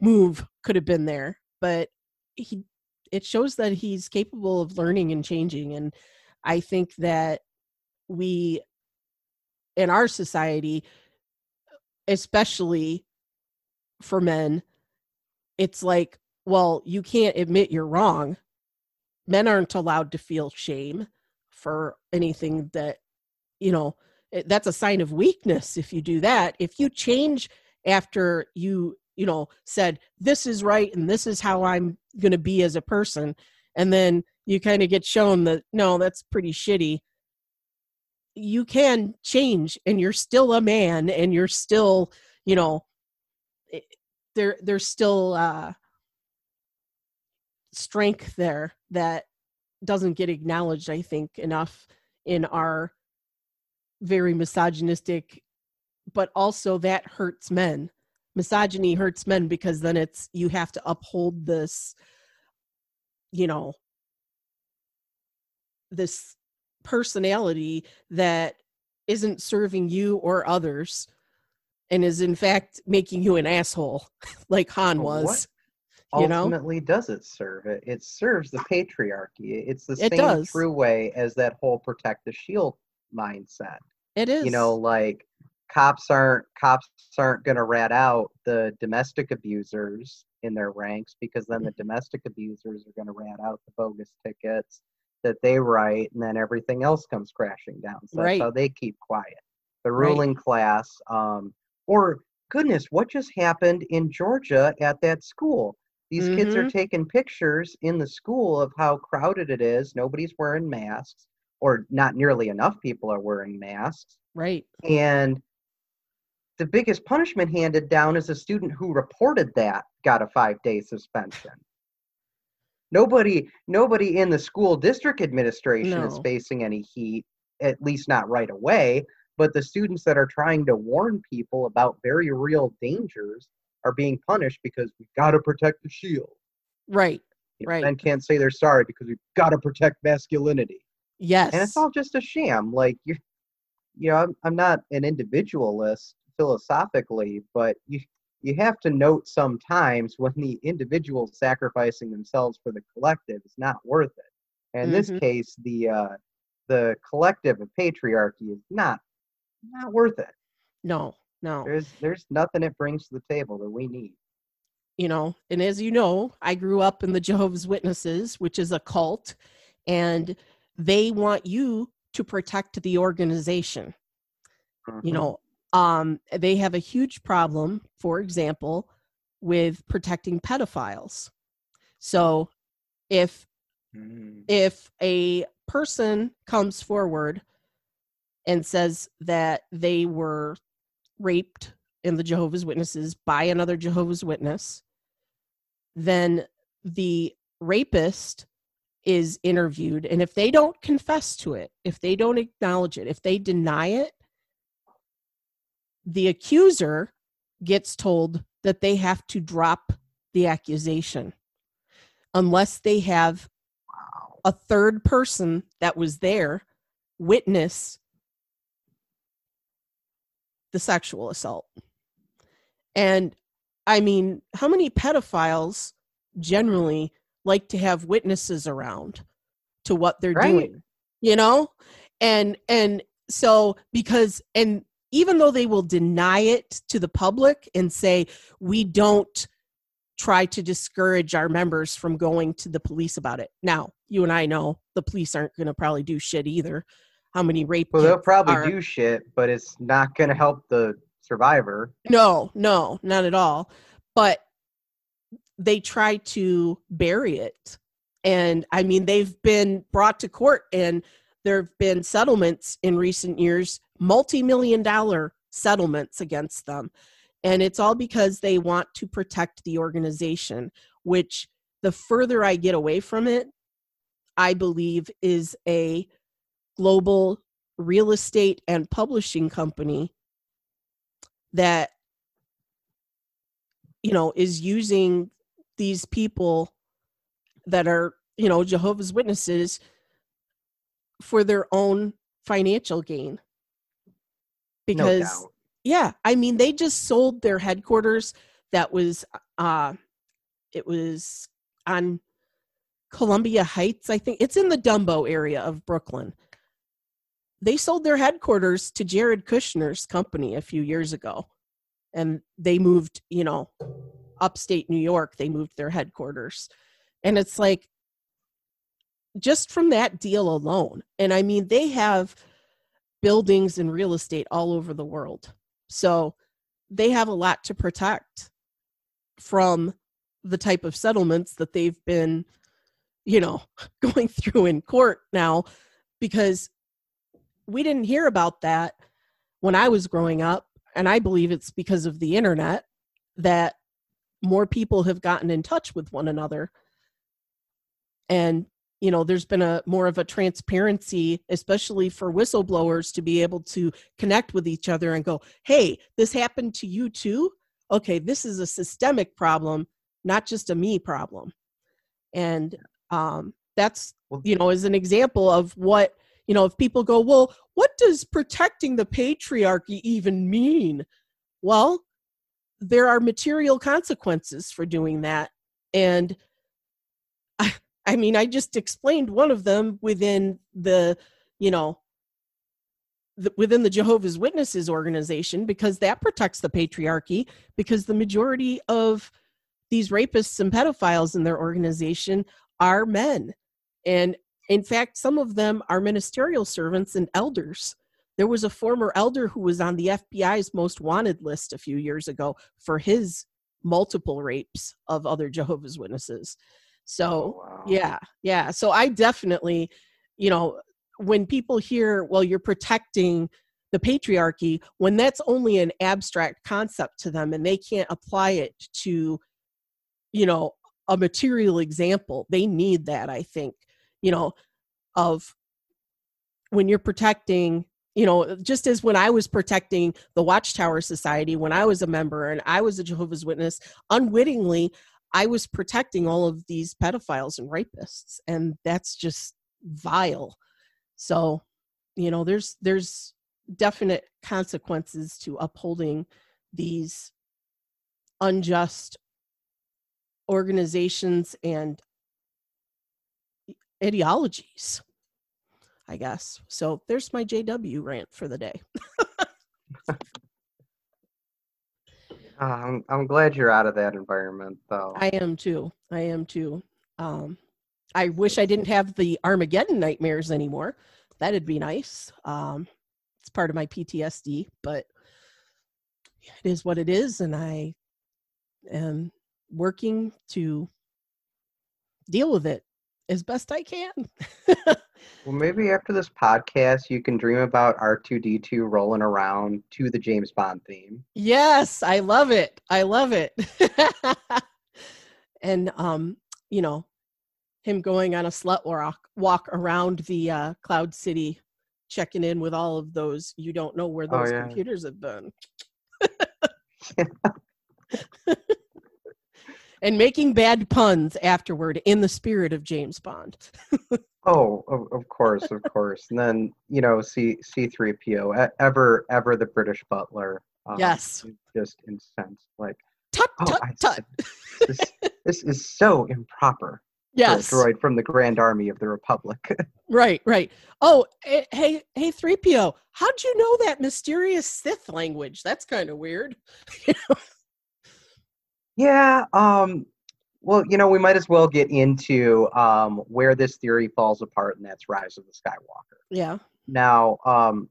move could have been there but he it shows that he's capable of learning and changing and i think that we in our society especially for men it's like well you can't admit you're wrong. Men aren't allowed to feel shame for anything that you know eh, that's a sign of weakness if you do that. If you change after you you know said this is right and this is how i'm going to be as a person and then you kind of get shown that no that's pretty shitty. You can change and you're still a man and you're still you know there there's still uh strength there that doesn't get acknowledged i think enough in our very misogynistic but also that hurts men misogyny hurts men because then it's you have to uphold this you know this personality that isn't serving you or others and is in fact making you an asshole (laughs) like han was you know? ultimately does it serve? It it serves the patriarchy. It's the It same does. true way as that whole protect the shield mindset. It is you know like cops aren't cops aren't going to rat out the domestic abusers in their ranks because then the domestic abusers are going to rat out the bogus tickets that they write and then everything else comes crashing down. So that's Right. how they keep quiet. The Right. ruling class um or goodness what just happened in georgia at that school? These kids are Mhm. taking pictures in the school of how crowded it is. Nobody's wearing masks or not nearly enough people are wearing masks. Right. And the biggest punishment handed down is a student who reported that got a five day suspension. Nobody nobody in the school district administration is facing any heat at least not right away but the students that are trying to warn people about very real dangers are being punished because we've got to protect the shield. Right you know, Right. men can't say they're sorry because we've got to protect masculinity. Yes and it's all just a sham like you you know I'm, I'm not an individualist philosophically but you you have to note sometimes when the individual sacrificing themselves for the collective is not worth it. And in this Mhm. case the uh the collective of patriarchy is not not worth it. No no. There's there's nothing it brings to the table that we need. You know and as you know i grew up in the (laughs) jehovah's witnesses which is a cult and they want you to protect the organization. You Mhm. know um they have a huge problem for example with protecting pedophiles so if Mhm. if a person comes forward and says that they were raped in the Jehovah's Witnesses by another Jehovah's Witness, then the rapist is interviewed. And if they don't confess to it, if they don't acknowledge it, if they deny it, the accuser gets told that they have to drop the accusation unless they have a third person that was there witness the sexual assault. And I mean, how many pedophiles generally like to have witnesses around to what they're Right. doing? You know? And and so because and even though they will deny it to the public and say we don't try to discourage our members from going to the police about it. Now, you and I know the police aren't going to probably do shit either. How many rape well they'll probably are- do shit but it's not going to help the survivor No, no, not at all. But they try to bury it. And I mean, they've been brought to court and there have been settlements in recent years, multi million dollar settlements against them. And it's all because they want to protect the organization, which the further I get away from it, I believe is a global real estate and publishing company that you know, is using these people that are, you know, Jehovah's Witnesses for their own financial gain. Because no yeah, I mean they just sold their headquarters that was uh it was on Columbia Heights, I think. It's in the Dumbo area of Brooklyn. They sold their headquarters to Jared Kushner's company a few years ago. And they moved, you know, upstate New York, they moved their headquarters. And it's like just from that deal alone. And I mean, they have buildings and real estate all over the world. So they have a lot to protect from the type of settlements that they've been, you know, (laughs) going through in court now because we didn't hear about that when I was growing up. And I believe it's because of the internet that more people have gotten in touch with one another. And, you know, there's been a more of a transparency, especially for whistleblowers to be able to connect with each other and go, hey, this happened to you too. Okay, this is a systemic problem, not just a me problem. And um, that's, you know, is an example of what, you know, if people go, well, what does protecting the patriarchy even mean? Well, there are material consequences for doing that. And (laughs) I, I mean, I just explained one of them within the, you know, the, within the Jehovah's Witnesses organization because that protects the patriarchy because the majority of these rapists and pedophiles in their organization are men. And in fact, some of them are ministerial servants and elders. There was a former elder who was on the FBI's most wanted list a few years ago for his multiple rapes of other Jehovah's Witnesses. So, oh, wow. yeah, yeah. So I definitely, you know, when people hear, well, you're protecting the patriarchy, when that's only an abstract concept to them and they can't apply it to, you know, a material example, they need that, I think, you know, of when you're protecting you know, just as when I was protecting the Watchtower Society, when I was a member and I was a Jehovah's Witness, unwittingly, I was protecting all of these pedophiles and rapists. And that's just vile. So, you know, there's there's definite consequences to upholding these unjust organizations and ideologies. I guess. So there's my JW rant for the day. (laughs) uh, I'm I'm glad you're out of that environment, though. I am too. I am too. Um, I wish I didn't have the Armageddon nightmares anymore. That'd be nice. Um, it's part of my PTSD, but it is what it is, and I am working to deal with it as best I can. (laughs) well, maybe after this podcast, you can dream about R2D2 rolling around to the James Bond theme. Yes, I love it. I love it. (laughs) and, um, you know, him going on a slut walk, walk around the uh, Cloud City, checking in with all of those. You don't know where oh, those oh, yeah. computers have been. (laughs) (laughs) and making bad puns afterward in the spirit of James Bond. (laughs) oh, of, of, course, of course. And then you know, C C three PO ever ever the British butler. Um, yes, just incensed. Like tut oh, tut tut. This, this is so improper. Yes, droid from the Grand Army of the Republic. (laughs) right, right. Oh, eh, hey, hey, three PO. How'd you know that mysterious Sith language? That's kind of weird. (laughs) Yeah. Um, well, you know, we might as well get into um, where this theory falls apart, and that's Rise of the Skywalker. Yeah. Now, um,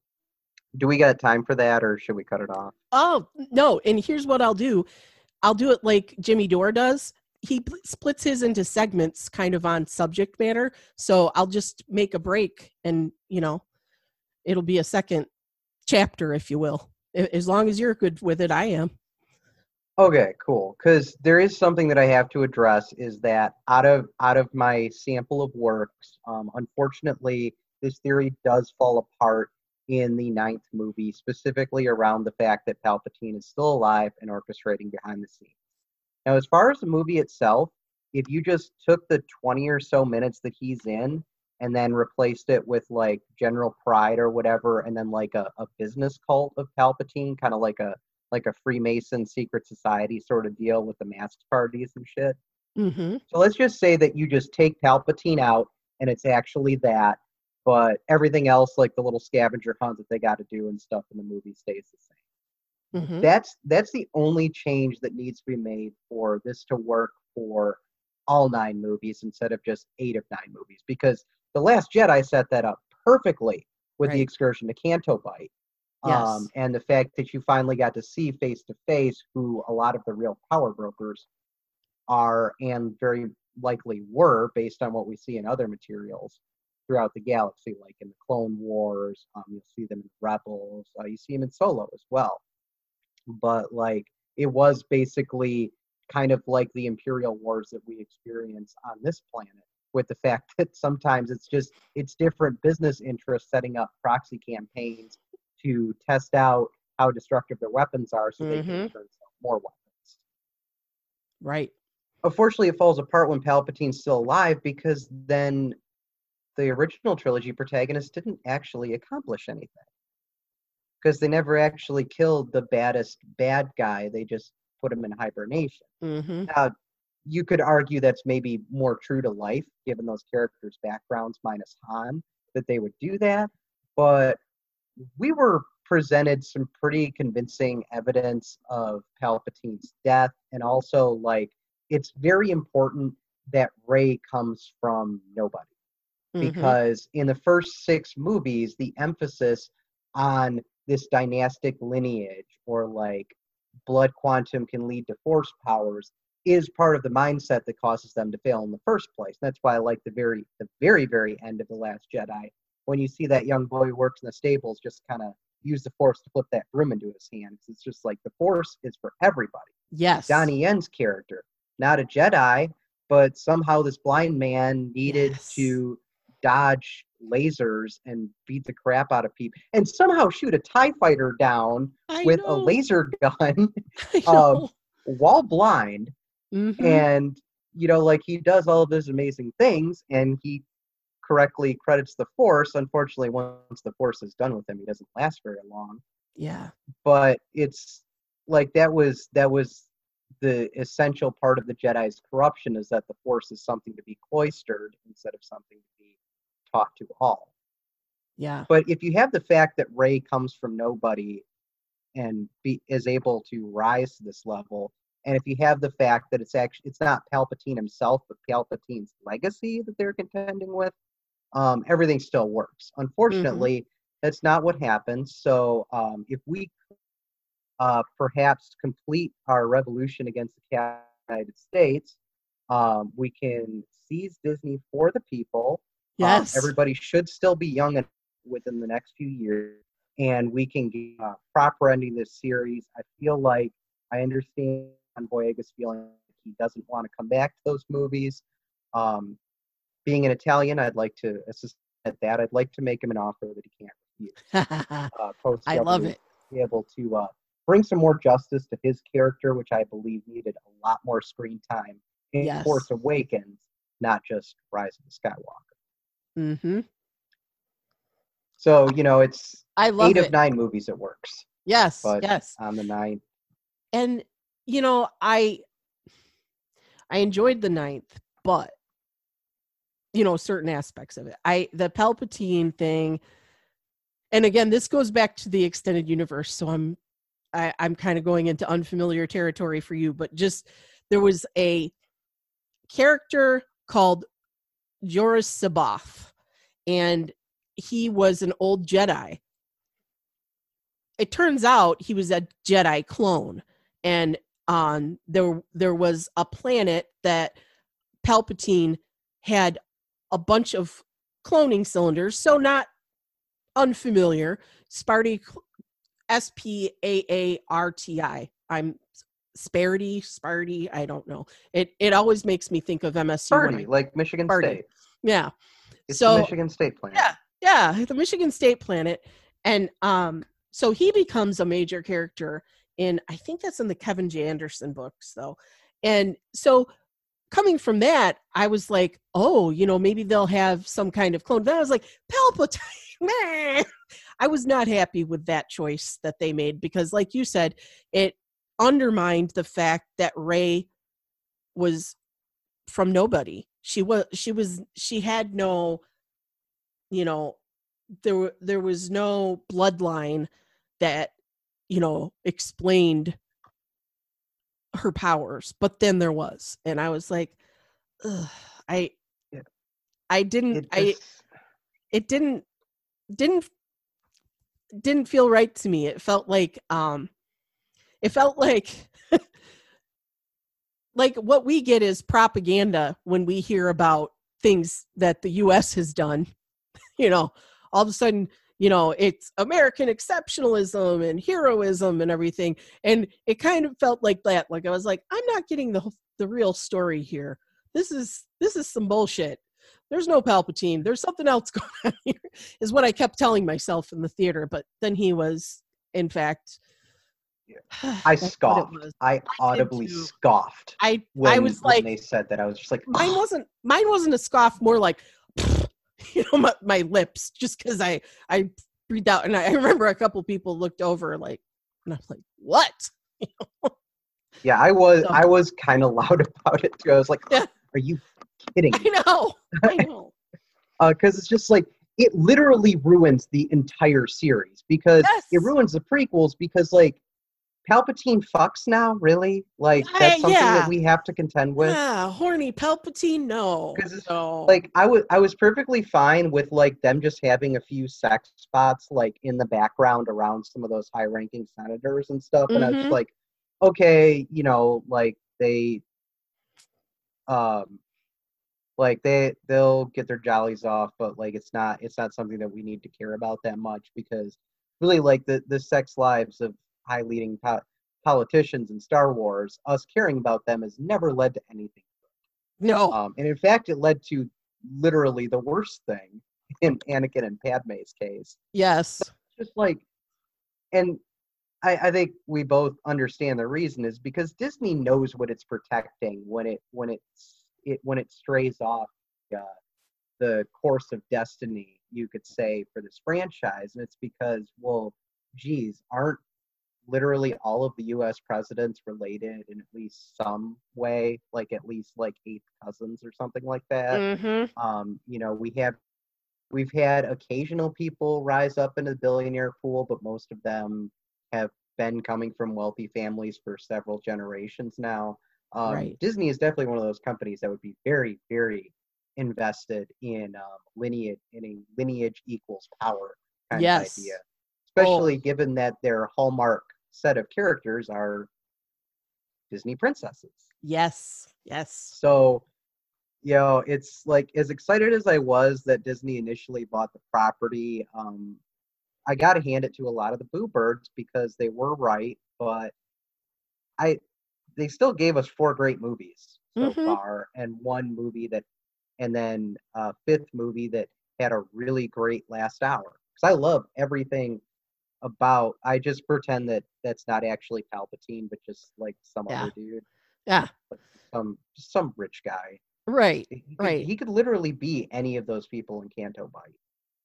do we got time for that, or should we cut it off? Oh no! And here's what I'll do: I'll do it like Jimmy Dore does. He splits his into segments, kind of on subject matter. So I'll just make a break, and you know, it'll be a second chapter, if you will. As long as you're good with it, I am. Okay, cool. Because there is something that I have to address is that out of out of my sample of works, um, unfortunately, this theory does fall apart in the ninth movie, specifically around the fact that Palpatine is still alive and orchestrating behind the scenes. Now, as far as the movie itself, if you just took the 20 or so minutes that he's in and then replaced it with like General Pryde or whatever, and then like a, a business cult of Palpatine, kind of like a like a Freemason secret society sort of deal with the masked parties and shit. Mm-hmm. So let's just say that you just take Palpatine out and it's actually that, but everything else, like the little scavenger hunt that they got to do and stuff in the movie, stays the same. Mm-hmm. That's that's the only change that needs to be made for this to work for all nine movies instead of just eight of nine movies. Because the Last Jedi set that up perfectly with the excursion to Canto Bight. Um, and the fact that you finally got to see face to face who a lot of the real power brokers are and very likely were based on what we see in other materials throughout the galaxy, like in the Clone Wars. Um, you'll see them in Rebels. Uh, you see them in Solo as well. But like it was basically kind of like the Imperial Wars that we experience on this planet, with the fact (laughs) that sometimes it's just it's different business interests setting up proxy campaigns to test out how destructive their weapons are, so they can Mhm. turn more weapons Right. unfortunately it falls apart when palpatine's still alive because then the original trilogy protagonist didn't actually accomplish anything because they never actually killed the baddest bad guy they just put him in hibernation Mm-hmm. now you could argue that's maybe more true to life given those characters backgrounds minus han that they would do that but we were presented some pretty convincing evidence of palpatine's death and also like it's very important that Rey comes from nobody Mm-hmm. because in the first six movies, the emphasis on this dynastic lineage or like blood quantum can lead to force powers is part of the mindset that causes them to fail in the first place. That's why I like the very the very very end of the Last Jedi when you see that young boy who works in the stables just kind of use the force to flip that broom into his hand. It's just like the force is for everybody. Yes. Donnie Yen's character, not a Jedi, but somehow this blind man needed Yes. to dodge lasers and beat the crap out of people and somehow shoot a TIE fighter down I with a laser (laughs) gun (laughs) um, while blind. Mhm. And, you know, like he does all of those amazing things and he correctly credits the Force. Unfortunately, once the Force is done with him, he doesn't last very long yeah. but it's like that was that was the essential part of the Jedi's corruption is that the Force is something to be cloistered instead of something to be taught to all. Yeah. But if you have the fact that Rey comes from nobody and be, is able to rise to this level, and if you have the fact that it's actually it's not Palpatine himself, but Palpatine's legacy that they're contending with, um, everything still works. Unfortunately, that's not what happens. So um, if we uh, perhaps complete our revolution against the United States, um, we can seize Disney for the people. Um, Yes. everybody should still be young enough within the next few years, and we can get uh, proper ending this series. I feel like I understand Boyega's feeling he doesn't want to come back to those movies. Um, being an Italian, I'd like to assist at that. I'd like to make him an offer that he can't refuse. (laughs) Uh, post I love it. Be able to uh, bring some more justice to his character, which I believe needed a lot more screen time in Yes. Force Awakens, not just Rise of the Skywalker. Mm-hmm. So you know, it's I love eight it. of nine movies it works Yes. but- yes. on the nine. and you know i i enjoyed the ninth but you know certain aspects of it. I the palpatine thing and again this goes back to the extended universe so i'm I, i'm kind of going into unfamiliar territory for you but just there was a character called Joruus C'baoth and he was an old jedi. It turns out he was a jedi clone and um, there there was a planet that Palpatine had a bunch of cloning cylinders, so not unfamiliar. Sparty, S P A A R T I. I'm Sparty, Sparty. I don't know. It it always makes me think of MSU. Sparty, like Michigan Sparty. State. yeah, It's So- Michigan State planet. yeah, yeah, the Michigan State planet, and um, so he becomes a major character in. I think that's in the Kevin J. Anderson books, though, And so coming from that, I was like, oh, you know, maybe they'll have some kind of clone. Then I was like, Palpatine. (laughs) I was not happy with that choice that they made because, like you said, it undermined the fact that Rey was from nobody. She was she was she had no, you know, there there was no bloodline that you know explained her powers but then there was and i was like i Yeah. i didn't It i just- it didn't didn't didn't feel right to me it felt like um it felt like (laughs) like what we get is propaganda when we hear about things that the US has done you know all of a sudden you know it's american exceptionalism and heroism and everything and it kind of felt like that like i was like i'm not getting the the real story here this is this is some bullshit there's no palpatine there's something else (laughs) going on here is what i kept telling myself in the theater but then he was in fact (sighs) I that's what it scoffed. was. I audibly scoffed i when, i was when like they said that. I was just like, mine "Ugh." wasn't mine wasn't a scoff more like (laughs) you know my, my lips just because i i breathed out and I, I remember a couple people looked over like and i was like what (laughs) yeah, I was So- I was kind of (laughs) loud about it too. I was like, Yeah. are you kidding? i know i know uh, Because it's just like it literally ruins the entire series because yes it ruins the prequels because like Palpatine fucks now, really? Like that's something yeah. that we have to contend with. yeah horny palpatine no 'Cause it's no like I was I was perfectly fine with like them just having a few sex spots like in the background around some of those high ranking senators and stuff and I was Mhm. like okay you know like they um like they they'll get their jollies off but like it's not it's not something that we need to care about that much because really like the the sex lives of high leading po- politicians in Star Wars us caring about them has never led to anything no. Um, and in fact, it led to literally the worst thing in Anakin and Padme's case. yes. Just like, and I, I think we both understand the reason is because Disney knows what it's protecting when it when it's it when it strays off uh, the course of destiny, you could say, for this franchise, and it's because, well, geez, aren't literally all of the U.S. presidents related in at least some way, like at least like eighth cousins or something like that. mm-hmm. Um, you know, we have we've had occasional people rise up into the billionaire pool, but most of them have been coming from wealthy families for several generations now. Um, Right. Disney is definitely one of those companies that would be very, very invested in um, lineage in a lineage equals power kind Yes. of idea, especially given that their hallmark set of characters are Disney princesses. yes yes So, you know, it's like as excited as I was that Disney initially bought the property, um, I got to hand it to a lot of the Boo Birds because they were right, but I they still gave us four great movies so Mhm. far, and one movie that, and then a fifth movie that had a really great last hour. Because I love everything about. I just pretend that that's not actually Palpatine, but just like some Yeah. other dude yeah some some rich guy. right He could, Right. He could literally be any of those people in Canto Bight.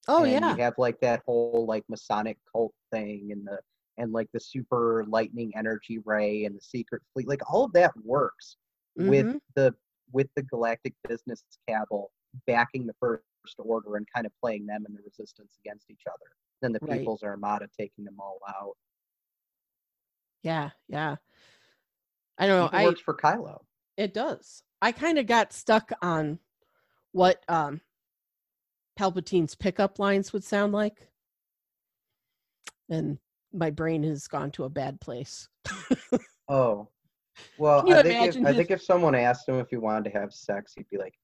oh and yeah You have like that whole like Masonic cult thing and the and like the super lightning energy ray and the secret fleet. Like all of that works with Mhm. the with the galactic business cabal backing the first order and kind of playing them in the resistance against each other. Then the Right. People's Armada taking them all out. yeah yeah i don't know Even i works for Kylo. It does. I kind of got stuck on what um Palpatine's pickup lines would sound like. And my brain has gone to a bad place. (laughs) Oh. Well, I think, if, I think if someone asked him if he wanted to have sex, he'd be like,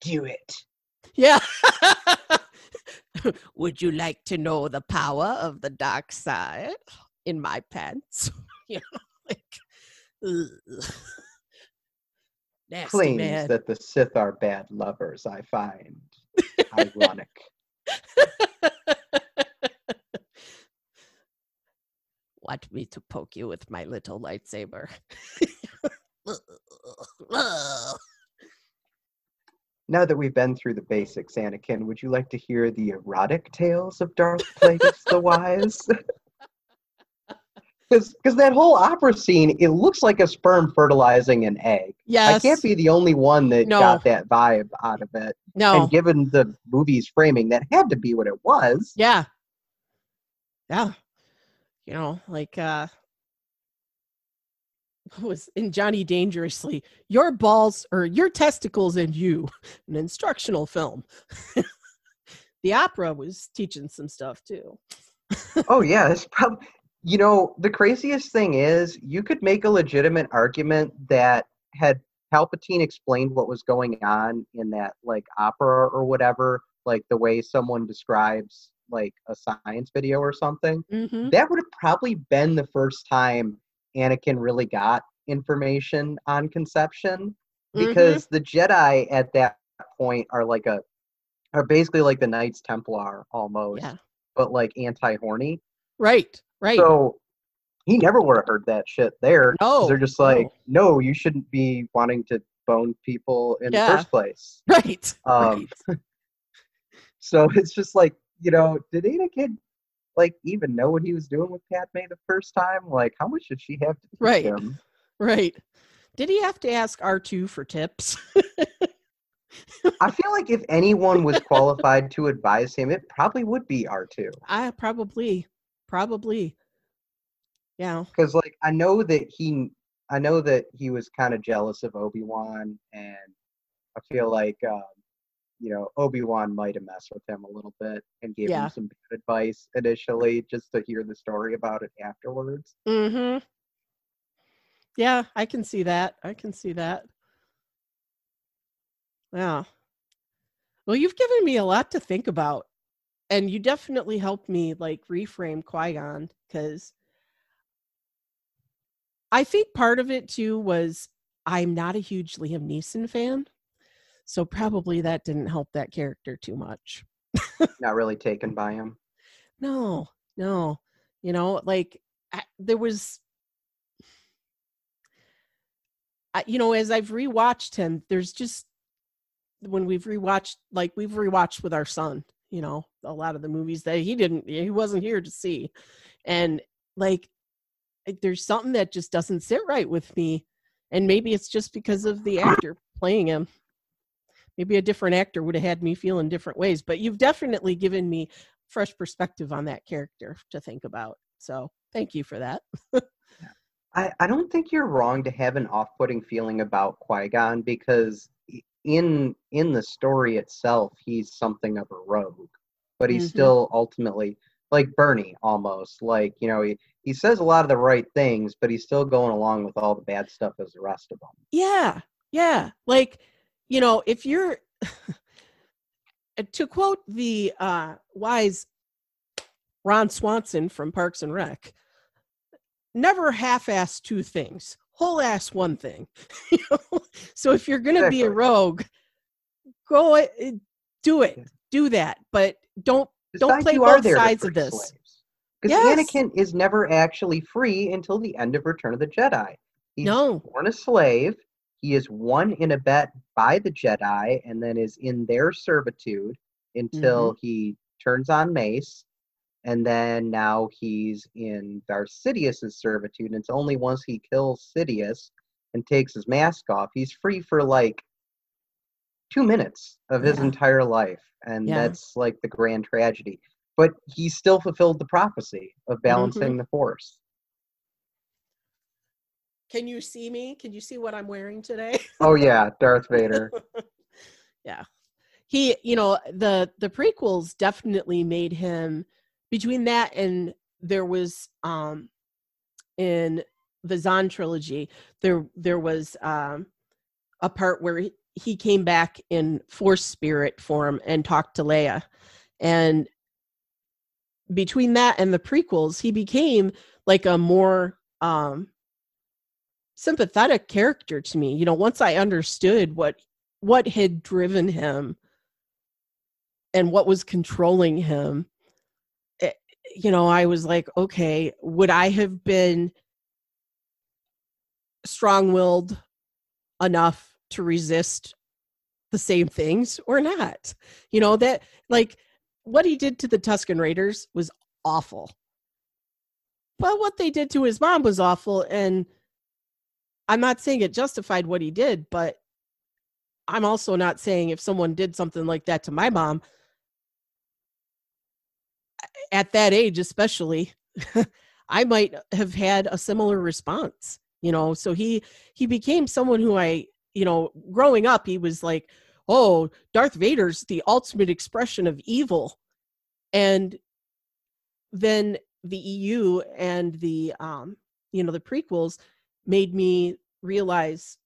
"Do it." yeah. (laughs) (laughs) would you like to know the power of the dark side in my pants? (laughs) you know, (laughs) like nasty Claims man. that the Sith are bad lovers. I find ironic. Want me to poke you with my little lightsaber? Now that we've been through the basics, Anakin, would you like to hear the erotic tales of Darth Plagueis the Wise? (laughs) Because that whole opera scene, it looks like a sperm fertilizing an egg. Yes. I can't be the only one that No. got that vibe out of it. No. And given the movie's framing, that had to be what it was. Yeah. Yeah. You know, like uh (laughs) was in Johnny Dangerously, your balls or your testicles and you, an instructional film. (laughs) the opera was teaching some stuff too. oh (laughs) yeah, it's probably. You know, the craziest thing is, you could make a legitimate argument that had Palpatine explained what was going on in that like opera or whatever, like the way someone describes like a science video or something, Mm-hmm. that would have probably been the first time Anakin really got information on conception Mm-hmm. because the Jedi at that point are like a are basically like the Knights Templar almost, Yeah. but like anti-horny. Right. Right. So he never would have heard that shit there. No, they're just like, no. you shouldn't be wanting to bone people in Yeah. the first place. (laughs) right. Um, right. (laughs) So it's just like, you know, did Anakin like even know what he was doing with Padme the first time? Like, how much did she have to teach Right. him? (laughs) Right. Did he have to ask R2 for tips? (laughs) I feel like if anyone was qualified to advise him, it probably would be R two. I probably, probably. Yeah. because like I know that he I know that he was kind of jealous of Obi Wan, and I feel like um, you know Obi Wan might have messed with him a little bit and gave Yeah. him some bad advice initially, just to hear the story about it afterwards. Mm-hmm. Yeah, I can see that. I can see that. Yeah. Well, you've given me a lot to think about. And you definitely helped me like reframe Qui-Gon because I think part of it too was I'm not a huge Liam Neeson fan. So probably that didn't help that character too much. Not really (laughs) taken by him. No, no. You know, like I, there was, I, you know, as I've rewatched him, there's just when we've rewatched, like we've rewatched with our son, you know, a lot of the movies that he didn't, he wasn't here to see. And like, like, there's something that just doesn't sit right with me. And maybe it's just because of the actor playing him. Maybe a different actor would have had me feel in different ways, but you've definitely given me fresh perspective on that character to think about. So thank you for that. I, I don't think you're wrong to have an off-putting feeling about Qui-Gon because in in the story itself, he's something of a rogue, but he's Mhm. still ultimately like Bernie almost. Like you know, he he says a lot of the right things, but he's still going along with all the bad stuff as the rest of them. Yeah. Yeah. Like, you know, if you're (laughs) to quote the uh wise Ron Swanson from Parks and Rec, never half-ass two things, whole ass one thing. (laughs) You know? so if you're gonna be a rogue, go a- do it, do that, but don't Don't play both sides of this. slaves. Because Yes. Anakin is never actually free until the end of Return of the Jedi. He's No. born a slave. He is won in a bet by the Jedi and then is in their servitude until Mm-hmm. he turns on Mace. And then now he's in Darth Sidious's servitude. And it's only once he kills Sidious and takes his mask off, he's free for like two minutes of his Yeah. entire life. And Yeah. that's like the grand tragedy. But he still fulfilled the prophecy of balancing Mm-hmm. the force. Can you see me? Can you see what I'm wearing today? Oh yeah, Darth Vader. (laughs) yeah he you know the the prequels definitely made him between that and there was um in the Zahn trilogy there there was um a part where he, he came back in force spirit form and talked to Leia and between that and the prequels he became like a more um sympathetic character to me you know once i understood what what had driven him and what was controlling him eh, you know i was like okay would i have been strong-willed enough to resist the same things or not. You know, that like what he did to the Tusken Raiders was awful. But what they did to his mom was awful. And I'm not saying it justified what he did, but I'm also not saying if someone did something like that to my mom at that age, especially, (laughs) I might have had a similar response, you know. So he he became someone who I, you know, growing up, he was like, oh, Darth Vader's the ultimate expression of evil. And then the EU and the um, you know, the prequels made me realize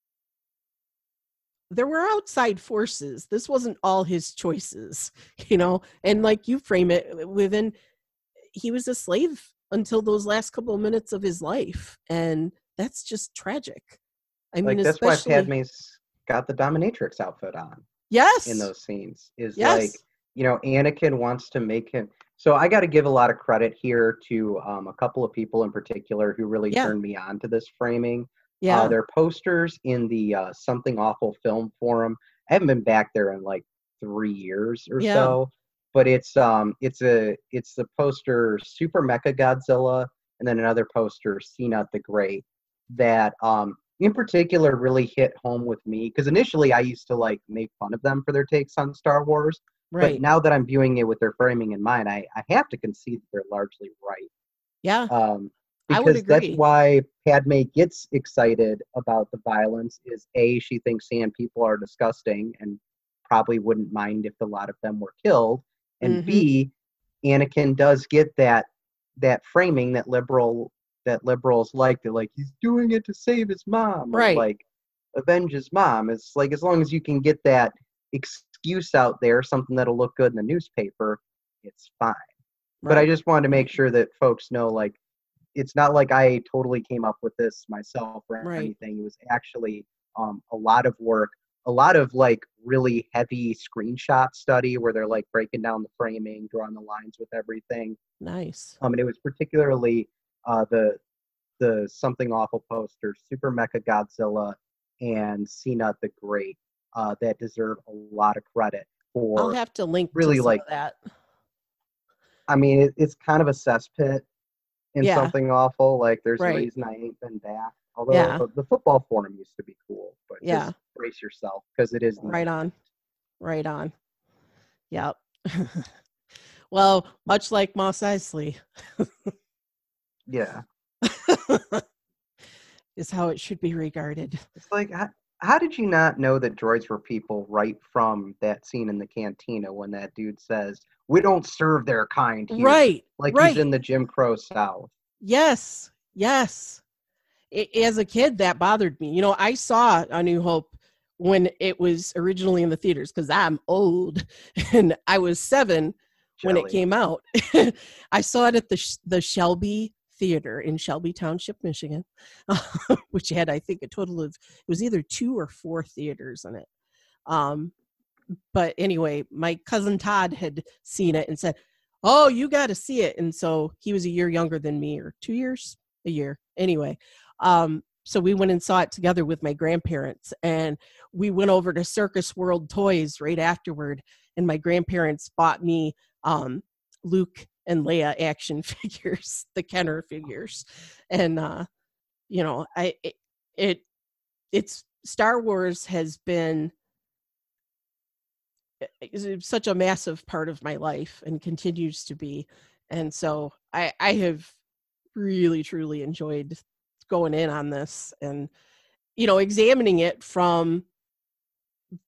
there were outside forces. This wasn't all his choices, (laughs) you know. And like you frame it within he was a slave until those last couple of minutes of his life. And that's just tragic. I mean, that's why Padme's got the dominatrix outfit on. Yes. In those scenes is yes. like, you know, Anakin wants to make him. So I got to give a lot of credit here to um, a couple of people in particular who really yeah. turned me on to this framing. Uh, yeah. Uh, their posters in the uh, Something Awful Film Forum. I haven't been back there in like three years or yeah. so, but it's um it's a it's the poster Super Mecha Godzilla and then another poster Cenut the Great that um in particular really hit home with me because initially I used to like make fun of them for their takes on Star Wars. Right. But now that I'm viewing it with their framing in mind, I, I have to concede that they're largely right. Yeah. Um, because that's why Padme gets excited about the violence. Is a she thinks sand people are disgusting and probably wouldn't mind if a lot of them were killed, and mm-hmm. b Anakin does get that that framing that liberal that liberals like. They're like he's doing it to save his mom, right? Or like avenge his mom. It's like as long as you can get that excuse out there, something that'll look good in the newspaper, it's fine. Right. But I just wanted to make sure that folks know, like, it's not like I totally came up with this myself or right. anything. It was actually um, a lot of work, a lot of like really heavy screenshot study where they're like breaking down the framing, drawing the lines with everything. Nice. Um, and it was particularly uh, the the something awful poster, Super Mecha Godzilla, and Cena the Great uh, that deserve a lot of credit for. I'll have to link really to like that. I mean, it, it's kind of a cesspit in yeah. something awful. Like there's right. a reason I ain't been back. Although yeah. the, the, football forum used to be cool, but yeah. just brace yourself because it is right on, right on. Yep. (laughs) well, much like Mos Eisley. yeah. (laughs) is how it should be regarded. It's like how did you not know that droids were people right from that scene in the cantina when that dude says, we don't serve their kind here. Right. Like right. he's in the Jim Crow South. Yes. Yes. It, as a kid, that bothered me. You know, I saw A New Hope when it was originally in the theaters because I'm old (laughs) and I was seven Jelly. when it came out. (laughs) I saw it at the the Shelby Theater in Shelby Township, Michigan, (laughs) which had I think a total of it was either two or four theaters in it. Um, but anyway, my cousin Todd had seen it and said, "Oh, you got to see it." And so he was a year younger than me, or two years, a year. Anyway, um, so we went and saw it together with my grandparents, and we went over to Circus World Toys right afterward. And my grandparents bought me um, Luke and Leia action (laughs) figures, the Kenner figures, and uh, you know, I it, it it's Star Wars has been such a massive part of my life and continues to be. And so i i have really truly enjoyed going in on this and you know examining it from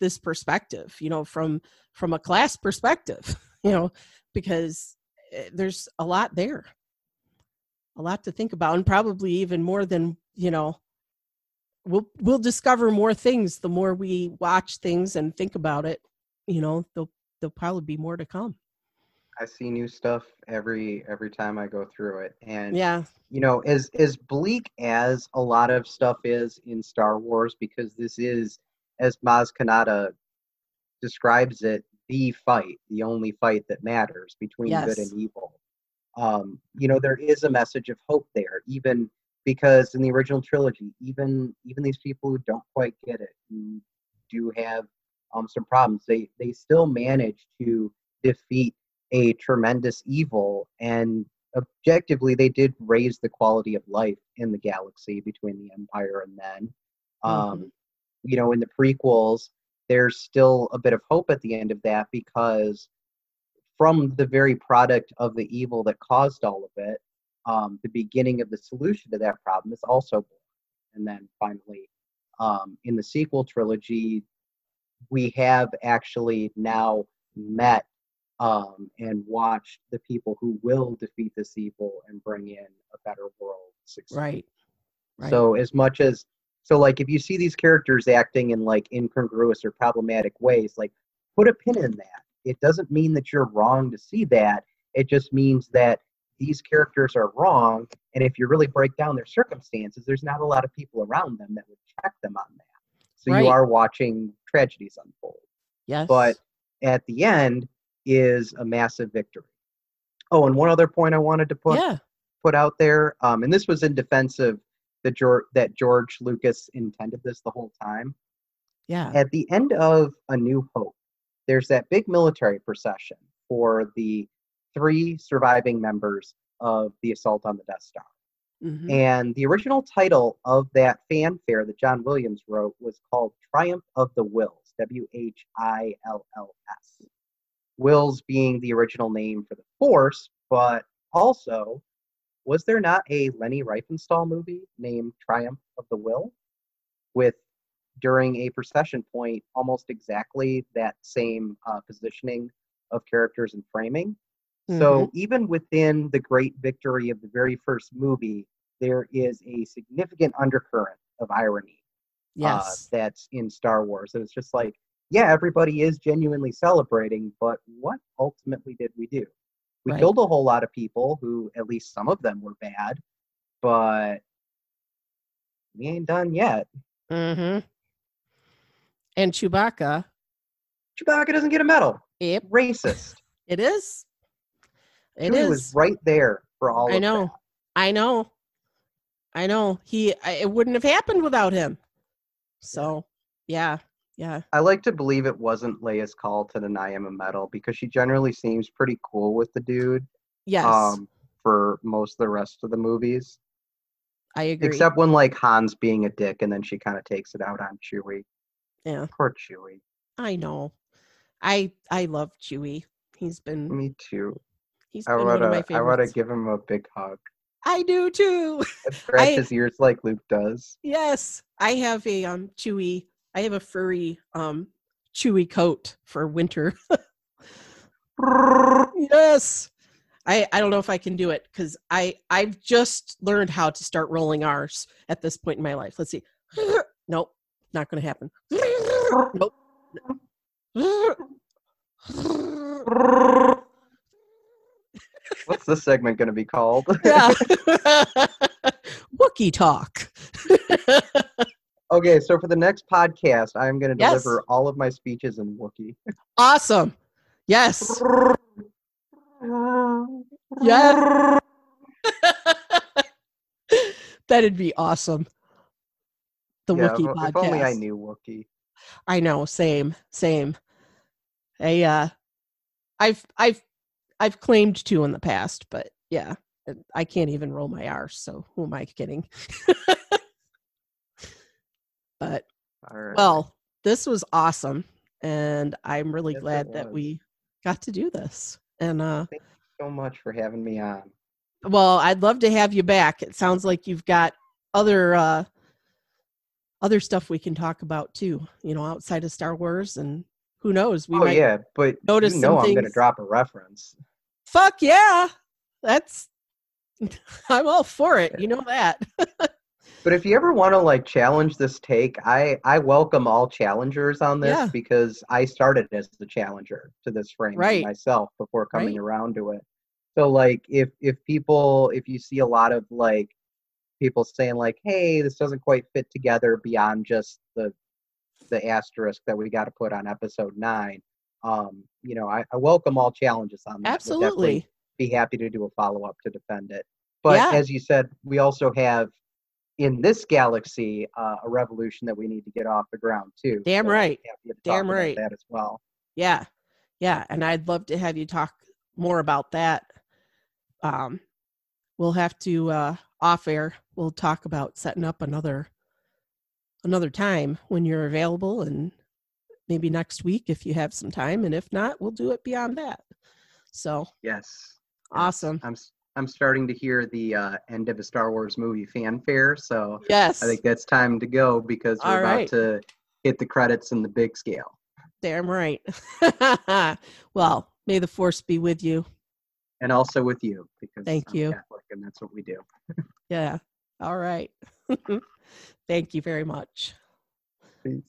this perspective you know from from a class perspective (laughs) you know because Eh, there's a lot there. A lot to think about and probably even more than you know we'll we'll discover more things the more we watch things and think about it you know there'll there'll probably be more to come. I see new stuff every every time i go through it and yeah. you know as as bleak as a lot of stuff is in star wars because this is as maz kanata describes it the fight the only fight that matters between yes. good and evil um, you know there is a message of hope there even because in the original trilogy, even even these people who don't quite get it, who do have um, some problems, they they still manage to defeat a tremendous evil, and objectively, they did raise the quality of life in the galaxy between the Empire and then. Um, Mhm. You know, in the prequels, there's still a bit of hope at the end of that because from the very product of the evil that caused all of it, um, the beginning of the solution to that problem is also born. And then finally, um, in the sequel trilogy, we have actually now met um, and watched the people who will defeat this evil and bring in a better world succeed. Right. Right. So as much as so like if you see these characters acting in like incongruous or problematic ways, like put a pin in that. It doesn't mean that you're wrong to see that. It just means that these characters are wrong and if you really break down their circumstances, there's not a lot of people around them that would check them on that. So Right. you are watching tragedies unfold. yes. But at the end is a massive victory. Oh, and one other point I wanted to put yeah. put out there, um, and this was in defense of the George, that George Lucas intended this the whole time. Yeah. At the end of A New Hope, there's that big military procession for the three surviving members of the assault on the Death Star. Mhm. And the original title of that fanfare that John Williams wrote was called Triumph of the Whills, W H I L L S. Whills being the original name for the Force, but also, was there not a Leni Riefenstahl movie named Triumph of the Will? With during a procession point, almost exactly that same uh, positioning of characters and framing. So even within the great victory of the very first movie, there is a significant undercurrent of irony uh, yes. that's in Star Wars. And it's just like, yeah, everybody is genuinely celebrating, but what ultimately did we do? We Right. killed a whole lot of people who, at least some of them, were bad, but we ain't done yet. mm-hmm. And Chewbacca. Chewbacca doesn't get a medal. Yep. Racist. It is. It Chewie is. was right there for all I of know. that. I know. I know. He. I, it wouldn't have happened without him. So, yeah. Yeah. I like to believe it wasn't Leia's call to deny him a medal because she generally seems pretty cool with the dude Yes. um, for most of the rest of the movies. I agree. Except when like Han's being a dick and then she kind of takes it out on Chewie. yeah. Poor Chewie. I know. I I love Chewie. He's been Me too. he's I been one of my wanna I wanna give him a big hug. I do too. (laughs) Scratch his ears like Luke does. yes. I have a um Chewie I have a furry um Chewie coat for winter. (laughs) yes. I I don't know if I can do it cuz I I've just learned how to start rolling R's at this point in my life. Let's see. (laughs) nope, not going to happen. nope. What's this segment gonna be called? (laughs) yeah. Wookiee talk. Okay, so for the next podcast, I'm gonna Yes. deliver all of my speeches in Wookiee. awesome. Yes. Yeah. (laughs) That'd be awesome. The Yeah, Wookiee podcast. if only I knew Wookiee. I know, same, same. I uh I've I've I've claimed to in the past, but yeah, I can't even roll my R, so who am I kidding? (laughs) but right. well, this was awesome and I'm really Yes, glad that we got to do this. And uh so much for having me on. well, I'd love to have you back. It sounds like you've got other uh other stuff we can talk about too, you know, outside of Star Wars and who knows, we oh might yeah, but notice you know I'm gonna drop a reference. fuck yeah. That's (laughs) I'm all for it. You know that. (laughs) But if you ever want to like challenge this take, I I welcome all challengers on this Yeah. because I started as the challenger to this frame Right. myself before coming Right. around to it. So like if if people if you see a lot of like people saying like, hey, this doesn't quite fit together beyond just the the asterisk that we got to put on episode nine. Um, you know, I, I welcome all challenges on that. Absolutely. be happy to do a follow up to defend it. But Yeah. as you said, we also have in this galaxy uh, a revolution that we need to get off the ground too. Damn So right. to Damn right. That as well. Yeah. Yeah. And I'd love to have you talk more about that. Um, we'll have to uh off air, we'll talk about setting up another another time when you're available and maybe next week if you have some time. And if not, we'll do it beyond that. So Yes. awesome. I'm I'm starting to hear the uh, end of a Star Wars movie fanfare, so Yes. I think that's time to go because we're All about right. to hit the credits in the big scale. Damn right. (laughs) well, may the force be with you. And also with you because Thank I'm you. Catholic and that's what we do. (laughs) Yeah. All right. (laughs) Thank you very much. Peace.